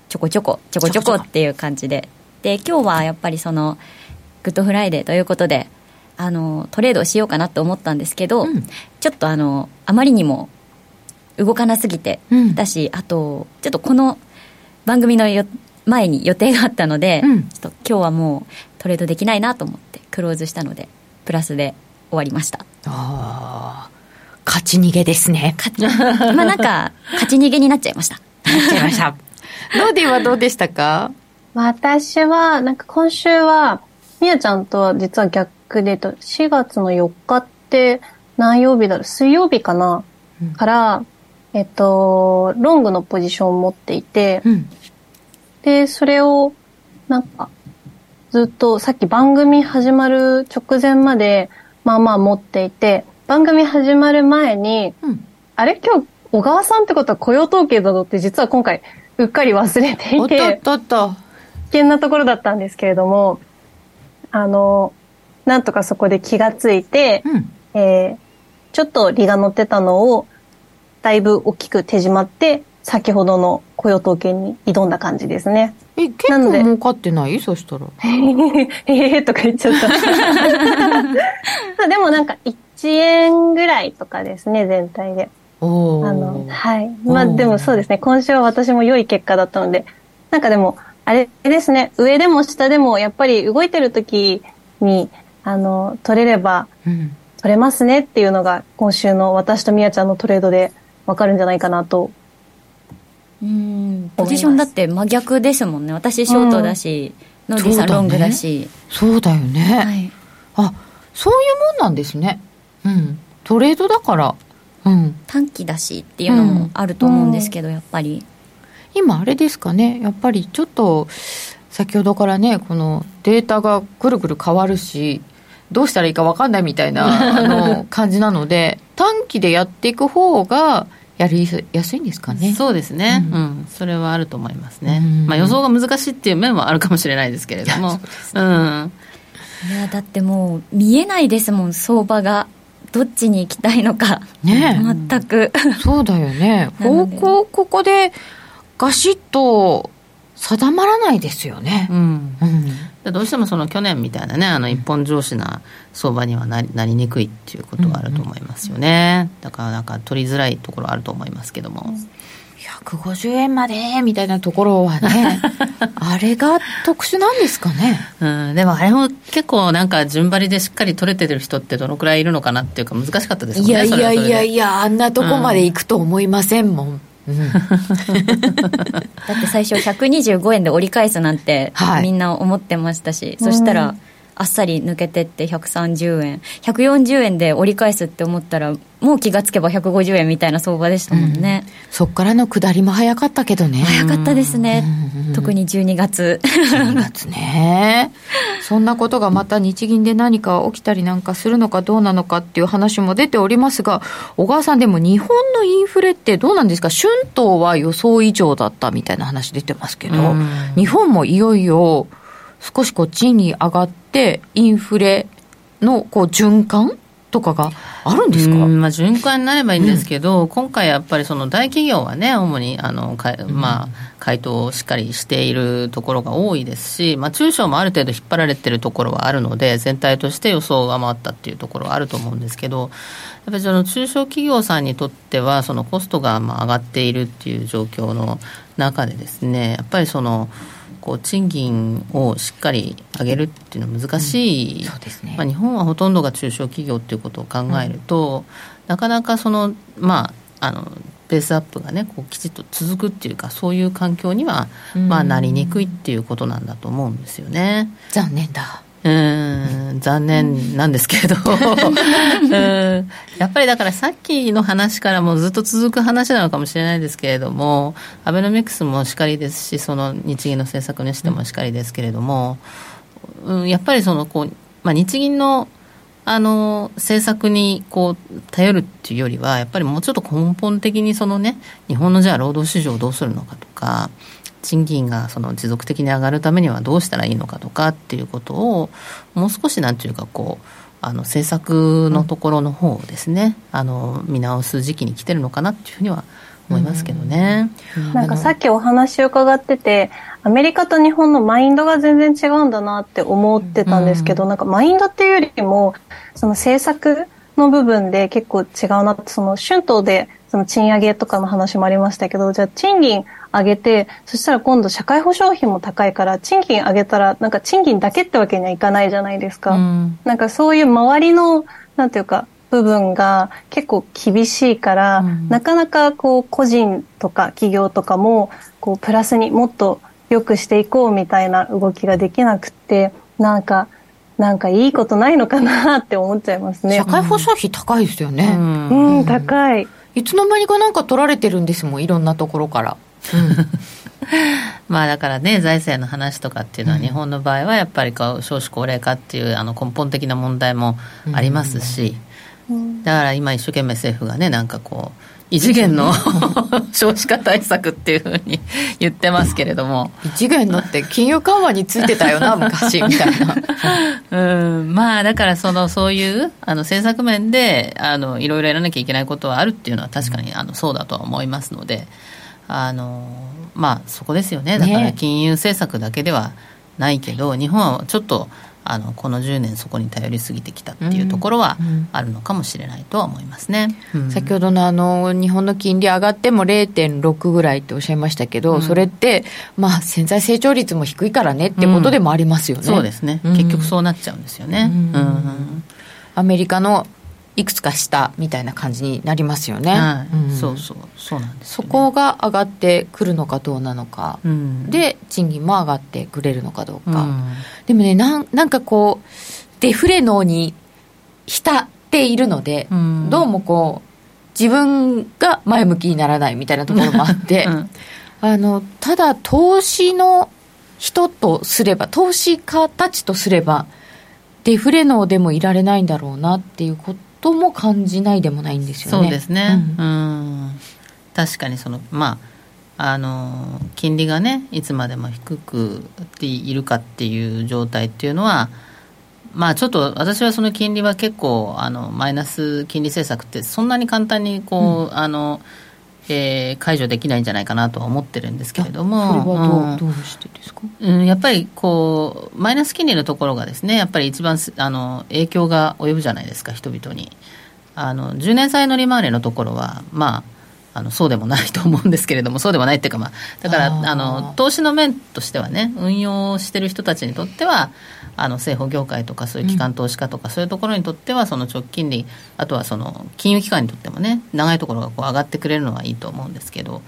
ちょこちょこ、ちょこちょこっていう感じで。で、今日はやっぱりその、グッドフライデーということで、あのトレードをしようかなと思ったんですけど、うんちょっとあのあまりにも動かなすぎて、うんだしあとちょっとこの番組のよ前に予定があったので、うん。ちょっと今日はもうトレードできないなと思ってクローズしたのでプラスで終わりました。ああ勝ち逃げですね。まあなんか勝ち逃げになっちゃいました。なっちゃいました。ノーディーはどうでしたか？私は、なんか今週は、みやちゃんとは実は逆で言うと、4月の4日って何曜日だろう？水曜日かな、から、えっと、ロングのポジションを持っていて、うんで、それを、なんか、ずっとさっき番組始まる直前まで、まあまあ持っていて、番組始まる前に、うん。あれ？今日、小川さんってことは雇用統計だぞって実は今回、うっかり忘れていおっとて、っとっと。危険なところだったんですけれども、あの、なんとかそこで気がついて、うん。えーちょっと利が乗ってたのを、だいぶ大きく手締まって、先ほどの雇用統計に挑んだ感じですね。え結なので構儲かってない？そしたらへへへとか言っちゃった。ま あでもなんか1円ぐらいとかですね、全体で。おあの、おはい。まあでもそうですね、今週は私も良い結果だったので、なんかでも、あれですね、上でも下でもやっぱり動いてる時に、あの、取れればうん取れますねっていうのが今週の私とみやちゃんのトレードでわかるんじゃないかなと。うん。ポジションだって真逆ですもんね。私ショートだし、ノーディーさんロングだし。そうだよね、はい。あそういうもんなんですね。うん。トレードだから。うん。短期だしっていうのもあると思うんですけど、やっぱり。今あれですかね。やっぱりちょっと先ほどからねこのデータがぐるぐる変わるしどうしたらいいか分かんないみたいなあの 感じなので短期でやっていく方がやりやすいんですかね。そうですね、ううん。んそれはあると思いますね、うん。まあ、予想が難しいっていう面はあるかもしれないですけれども、うん、いやだってもう見えないですもん相場がどっちに行きたいのか。ねえ。全く。そうだよね。方向ここでガシッと定まらないですよね。うん。うん。でどうしてもその去年みたいなねあの一本上司な相場にはなりなりにくいっていうことはあると思いますよね、だからなんか取りづらいところあると思いますけども、150円までみたいなところはね あれが特殊なんですかね、うん、でもあれも結構なんか順張りでしっかり取れてる人ってどのくらいいるのかなっていうか難しかったですもんねいやいやいやいやあんなとこまで行くと思いませんもん、うんうん、だって最初125円で折り返すなんてみんな思ってましたし、はい、そしたらあっさり抜けてって130円140円で折り返すって思ったらもう気がつけば150円みたいな相場でしたもんね、うん、そっからの下りも早かったけどね。早かったですね、うん、特に12月12月ね。そんなことがまた日銀で何か起きたりなんかするのかどうなのかっていう話も出ておりますが小川さんでも日本のインフレってどうなんですか？春闘は予想以上だったみたいな話出てますけど、うん、日本もいよいよ少しこう賃金上がって、インフレのこう循環とかがあるんですか、まあ、循環になればいいんですけど、うん、今回やっぱりその大企業はね、主にあのか、まあ、回答をしっかりしているところが多いですし、まあ、中小もある程度引っ張られてるところはあるので、全体として予想を上回ったっていうところはあると思うんですけど、やっぱりその中小企業さんにとっては、そのコストがまあ上がっているっていう状況の中でですね、やっぱりその、こう賃金をしっかり上げるっていうのは難しい、うん。ね、まあ、日本はほとんどが中小企業っていうことを考えると、うん、なかなかその、まあ、あのペースアップがねこうきちっと続くっていうかそういう環境には、まあ、なりにくいっていうことなんだと思うんですよね。残念だうん残念なんですけど。うんやっぱりだからさっきの話からもずっと続く話なのかもしれないですけれどもアベノミクスもしかりですしその日銀の政策にしてもしかりですけれども、うん、やっぱりそのこう、まあ、日銀のあの政策にこう頼るっていうよりはやっぱりもうちょっと根本的にそのね日本のじゃあ労働市場をどうするのかとか賃金がその持続的に上がるためにはどうしたらいいのかとかっていうことをもう少しなんていうかこうあの政策のところの方をですね、うん、あの見直す時期に来てるのかなっていうふうには思いますけどね、うん、なんかさっきお話を伺っててアメリカと日本のマインドが全然違うんだなって思ってたんですけど、うん、なんかマインドっていうよりもその政策の部分で結構違うなってその春闘でその賃上げとかの話もありましたけどじゃあ賃金上げて、そしたら今度社会保障費も高いから、賃金上げたら、なんか賃金だけってわけにはいかないじゃないですか。うん、なんかそういう周りの、なんていうか、部分が結構厳しいから、うん、なかなかこう個人とか企業とかも、こうプラスにもっと良くしていこうみたいな動きができなくて、なんか、なんかいいことないのかなって思っちゃいますね。社会保障費高いですよね。うん、うん、高い。いつの間にかなんか取られてるんですもん、いろんなところから。まあだからね財政の話とかっていうのは日本の場合はやっぱりこう少子高齢化っていうあの根本的な問題もありますし、だから今一生懸命政府がねなんかこう異次元の 少子化対策っていうふうに 言ってますけれども。異次元のって金融緩和についてたよな 昔みたいな。うん。まあだからそのそういうあの政策面であのいろいろやらなきゃいけないことはあるっていうのは確かにあのそうだとは思いますのであのまあそこですよね。だから金融政策だけではないけど、ね、日本はちょっとあのこの10年そこに頼りすぎてきたっていうところはあるのかもしれないとは思いますね、うん。うん、先ほどのあの日本の金利上がっても0.6ぐらいっておっしゃいましたけど、うん、それってまあ潜在成長率も低いからねってことでもありますよね、そうですね、結局そうなっちゃうんですよね、アメリカのいくつか下みたいな感じになりますよね、はい。うん、そうそう。そうなんです、ね、そこが上がってくるのかどうなのか、うん、で賃金も上がってくれるのかどうか、うん、でもねなんなんかこうデフレ能に浸っているので、どうもこう自分が前向きにならないみたいなところもあって、あのただ投資の人とすれば投資家たちとすればデフレ能でもいられないんだろうなっていうこととも感じないでもないんですよね。そうですね、うん、うん。確かにそのまああの金利がねいつまでも低くいるかっていう状態っていうのはまあちょっと私はその金利は結構あのマイナス金利政策ってそんなに簡単にこう、うん、あのえー、解除できないんじゃないかなとは思ってるんですけれども、それはどう,、どうしてですか、うん、やっぱりこうマイナス金利のところがですねやっぱり一番あの影響が及ぶじゃないですか人々に。あの10年債の利回りのところはまああのそうでもないと思うんですけれども、そうでもないっていうか、まあ、だからあの投資の面としてはね、運用してる人たちにとっては、あの政府業界とか、そういう機関投資家とか、そういうところにとっては、その直近利、あとはその金融機関にとってもね、長いところがこう上がってくれるのはいいと思うんですけど。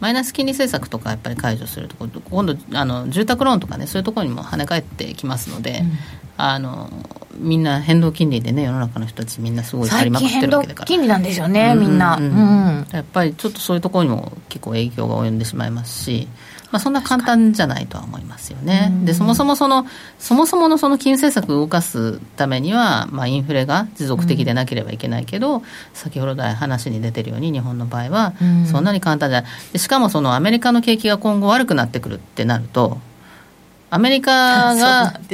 マイナス金利政策とかやっぱり解除すると今度あの住宅ローンとかねそういうところにも跳ね返ってきますので、うん、あのみんな変動金利でね世の中の人たちみんなすごい借りまくってるわけだから。金利なんですよね、みんな、うん。うん、やっぱりちょっとそういうところにも結構影響が及んでしまいますしまあ、そんな簡単じゃないとは思いますよね。でそもそもそのそもそものその金融政策を動かすためには、まあ、インフレが持続的でなければいけないけど、うん、先ほど来話に出てるように日本の場合はそんなに簡単じゃない。しかもそのアメリカの景気が今後悪くなってくるってなるとアメリカが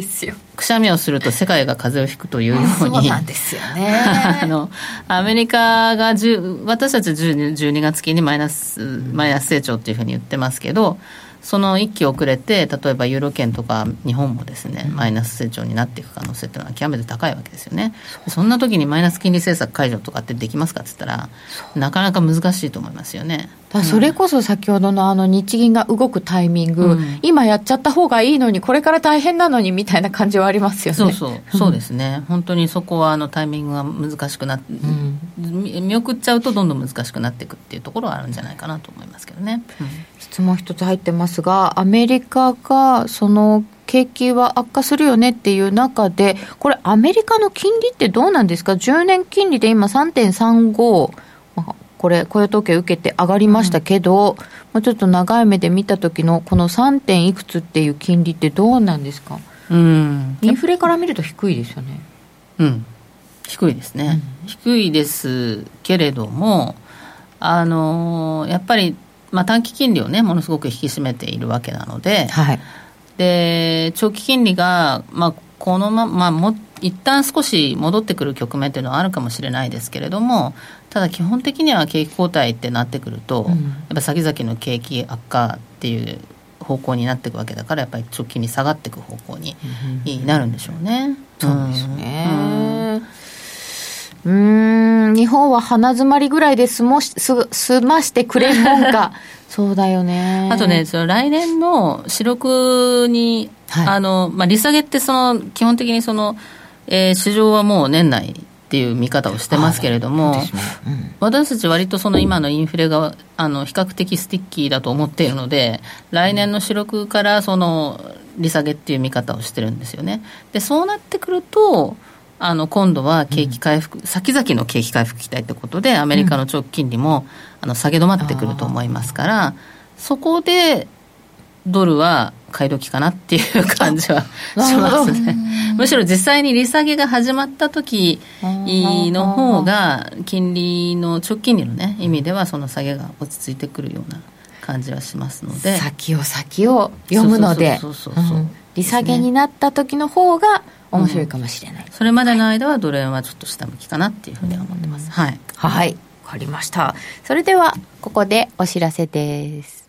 くしゃみをすると世界が風邪をひくというように、あのアメリカが私たち12月期にマイナスマイナス成長っていうふうに言ってますけどその一期遅れて例えばユーロ圏とか日本もですね、マイナス成長になっていく可能性っていうのは極めて高いわけですよね。そんな時にマイナス金利政策解除とかってできますかって言ったらなかなか難しいと思いますよね。それこそ先ほどのあの日銀が動くタイミング、うん、今やっちゃった方がいいのにこれから大変なのにみたいな感じはありますよね。そうそうそうですね。本当にそこはあのタイミングが難しくなって、うん、見送っちゃうとどんどん難しくなっていくっていうところはあるんじゃないかなと思いますけどね、うん、質問一つ入ってますがアメリカがその景気は悪化するよねっていう中でこれアメリカの金利ってどうなんですか？10年金利で今3.35これ、雇用統計受けて上がりましたけど、うん、ちょっと長い目で見た時のこの 3. 点いくつっていう金利ってどうなんですか、うん、インフレから見ると低いですよね。うん、低いですね、うん、低いですけれども、あのやっぱり、まあ、短期金利をね、ものすごく引き締めているわけなので、はい、で長期金利が、まあ、このまま、も一旦少し戻ってくる局面というのはあるかもしれないですけれども、ただ基本的には景気後退ってなってくると、うん、やっぱ先々の景気悪化っていう方向になっていくわけだからやっぱり直近に下がっていく方向になるんでしょうね。そうですね、うん、うん日本は鼻詰まりぐらいで済もし済ましてくれんもんか。そうだよね。あとねその来年の四六に、はい、あのまあ、利下げってその基本的にその、えー、市場はもう年内っていう見方をしてますけれども、うん、私たち割とその今のインフレがあの比較的スティッキーだと思っているので来年の主力からその利下げっていう見方をしてるんですよね。でそうなってくるとあの今度は景気回復、うん、先々の景気回復期待ってことでアメリカの長期金利も、あの下げ止まってくると思いますからそこでドルは買い時かなっていう感じはしますね。むしろ実際に利下げが始まった時の方が金利の直近利のね意味ではその下げが落ち着いてくるような感じはしますので。先を先を読むので。利下げになった時の方が面白いかもしれない、うん、それまでの間はドル円はちょっと下向きかなっていうふうには思ってます、はい。はい。わかりました。それではここでお知らせです。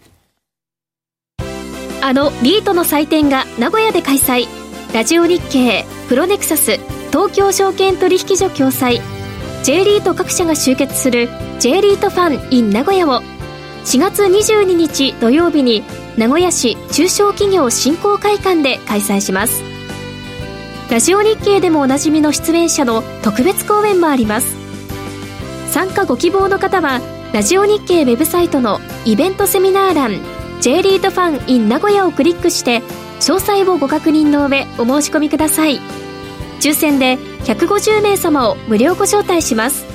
あのリートの祭典が名古屋で開催。ラジオ日経プロネクサス東京証券取引所共催。J リート各社が集結する J リートファン in 名古屋を。4月22日土曜日に名古屋市中小企業振興会館で開催しますラジオ日経でもおなじみの出演者の特別公演もあります。参加ご希望の方はラジオ日経ウェブサイトのイベントセミナー欄 J リートファン in 名古屋をクリックして詳細をご確認の上お申し込みください。抽選で150名様を無料ご招待します。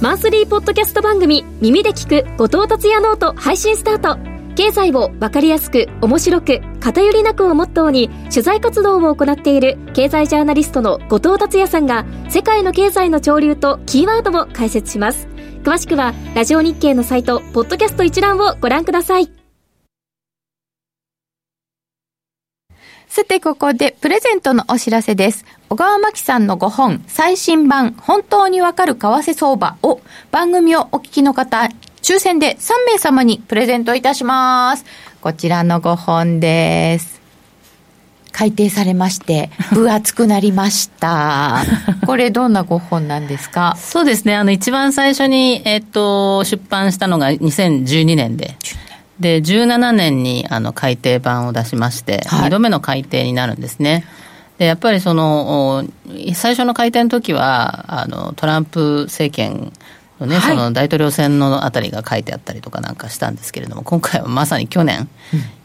マンスリーポッドキャスト番組耳で聞く後藤達也ノート配信スタート。経済を分かりやすく面白く偏りなくをモットーに取材活動を行っている経済ジャーナリストの後藤達也さんが世界の経済の潮流とキーワードを解説します詳しくはラジオ日経のサイトポッドキャスト一覧をご覧くださいさて、ここでプレゼントのお知らせです。小川真紀さんのご本、最新版、本当にわかる為替相場を番組をお聞きの方、抽選で3名様にプレゼントいたします。こちらのご本です。改訂されまして、分厚くなりました。これどんなご本なんですか？そうですね、あの一番最初に、えっと、出版したのが2012年で、で17年にあの改訂版を出しまして、はい2度目の改訂になるんですね。でやっぱりそのお最初の改訂の時はあのトランプ政権のね、はい。その大統領選のあたりが書いてあったりとかなんかしたんですけれども今回はまさに去年、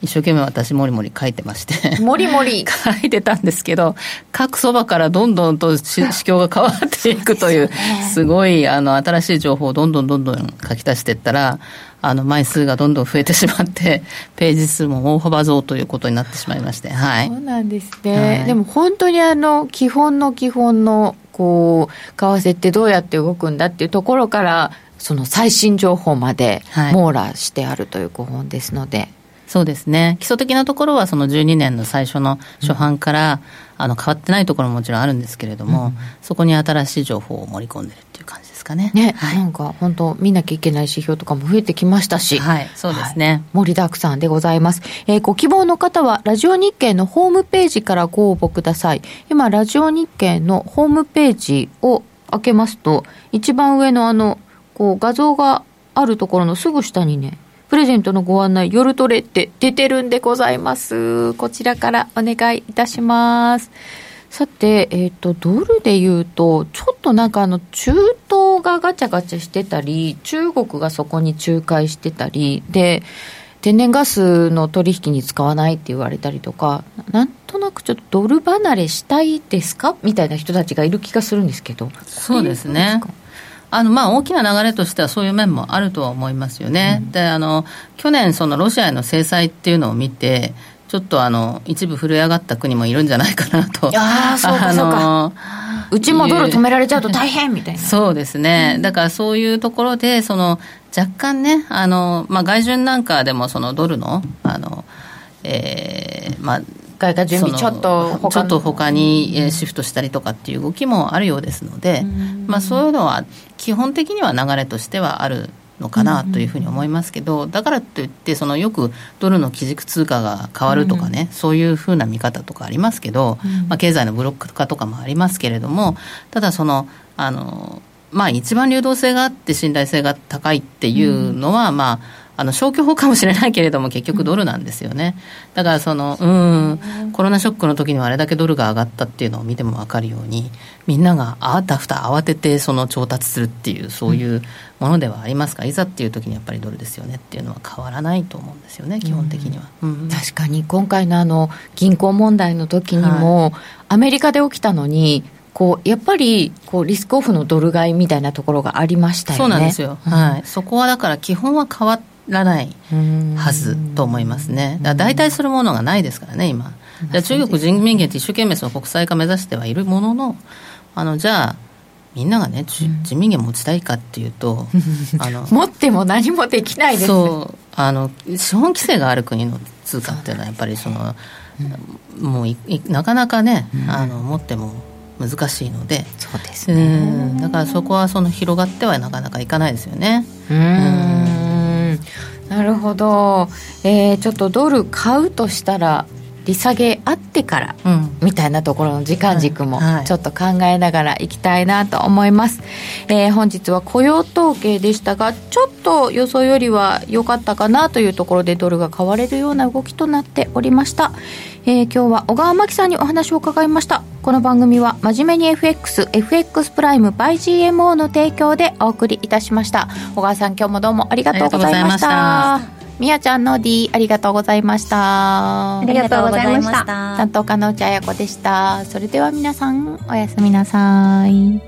一生懸命私もりもり書いてまして。もりもり。書いてたんですけど、各そばからどんどんとし 指標が変わっていくという、すごいあの新しい情報をどんどんどんどん書き足していったら、あの枚数がどんどん増えてしまって、ページ数も大幅増ということになってしまいまして、はい。そう。なんですね、はい。でも本当にあの基本の基本のこう為替ってどうやって動くんだっていうところからその最新情報まではい。網羅してあるというご本ですので、そうですね。基礎的なところはその12年の最初の初版から、あの変わってないところももちろんあるんですけれども、そこに新しい情報を盛り込んでるっていう感じですかね。ね、はいなんか本当見なきゃいけない指標とかも増えてきましたし、はい、そうですね。盛りだくさんでございます。えーご希望の方は、ラジオ日経のホームページからご応募ください。今、ラジオ日経のホームページを開けますと、一番上のあの、こう、画像があるところのすぐ下にね、プレゼントのご案内、夜トレって出てるんでございます。こちらからお願いいたします。さて、えっ、と、ドルで言うと、ちょっとなんかあの、中東がガチャガチャしてたり、中国がそこに仲介してたり、で、天然ガスの取引に使わないって言われたりとか、なんとなくちょっとドル離れしたいですか？みたいな人たちがいる気がするんですけど。そうですどうねか？あのまあ、大きな流れとしてはそういう面もあるとは思いますよね、であの去年、そのロシアへの制裁っていうのを見て、ちょっとあの一部震え上がった国もいるんじゃないかなと、あーそうかそうか。のうちもドル止められちゃうと大変みたいな。そうですね、だからそういうところで、その若干ね、あのまあ、外順なんかでもそのドルの、あのえーまあ、準備ちょっとちょっと他にえーシフトしたりとかっていう動きもあるようですので、まあ、そういうのは基本的には流れとしてはあるのかなというふうに思いますけど、だからといってそのよくドルの基軸通貨が変わるとかね、そういうふうな見方とかありますけど、まあ、経済のブロック化とかもありますけれどもただそのあのまあ、一番流動性があって信頼性が高いっていうのは、まあ、あの消去法かもしれないけれども結局ドルなんですよね、だからそのうんコロナショックの時にはあれだけドルが上がったっていうのを見ても分かるようにみんながあたふた慌ててその調達するっていうそういうものではありますが、いざっていう時にやっぱりドルですよねっていうのは変わらないと思うんですよね基本的には。うん。確かに今回のあの銀行問題の時にも、アメリカで起きたのにこうやっぱりこうリスクオフのドル買いみたいなところがありましたよね。そうなんですよ、はい、そこはだから基本は変わらないはずと思いますね、だから大体するものがないですからね、今、じゃあ中国人民元って一生懸命その国際化目指してはいるものの、あのじゃあ、みんながね、じ人民元持ちたいかっていうと、あの持っても何もできないです。そうあの資本規制がある国の通貨っていうのはやっぱりその、もういいなかなかね、あの持っても難しいのでそうですうん。だからそこはその広がってはなかなかいかないですよね。うーんなるほど、えーちょっとドル買うとしたら利下げあってからうん。みたいなところの時間軸もはい。はい。ちょっと考えながらいきたいなと思います、えー本日は雇用統計でしたがちょっと予想よりは良かったかなというところでドルが買われるような動きとなっておりました、えー今日は小川真紀さんにお話を伺いました。この番組は真面目に FXFX プライム by GMO の提供でお送りいたしました。小川さん今日もどうもありがとうございましたみやちゃんの D ありがとうございました。ありがとうございました。担当課の内彩子でした。それでは皆さんおやすみなさい。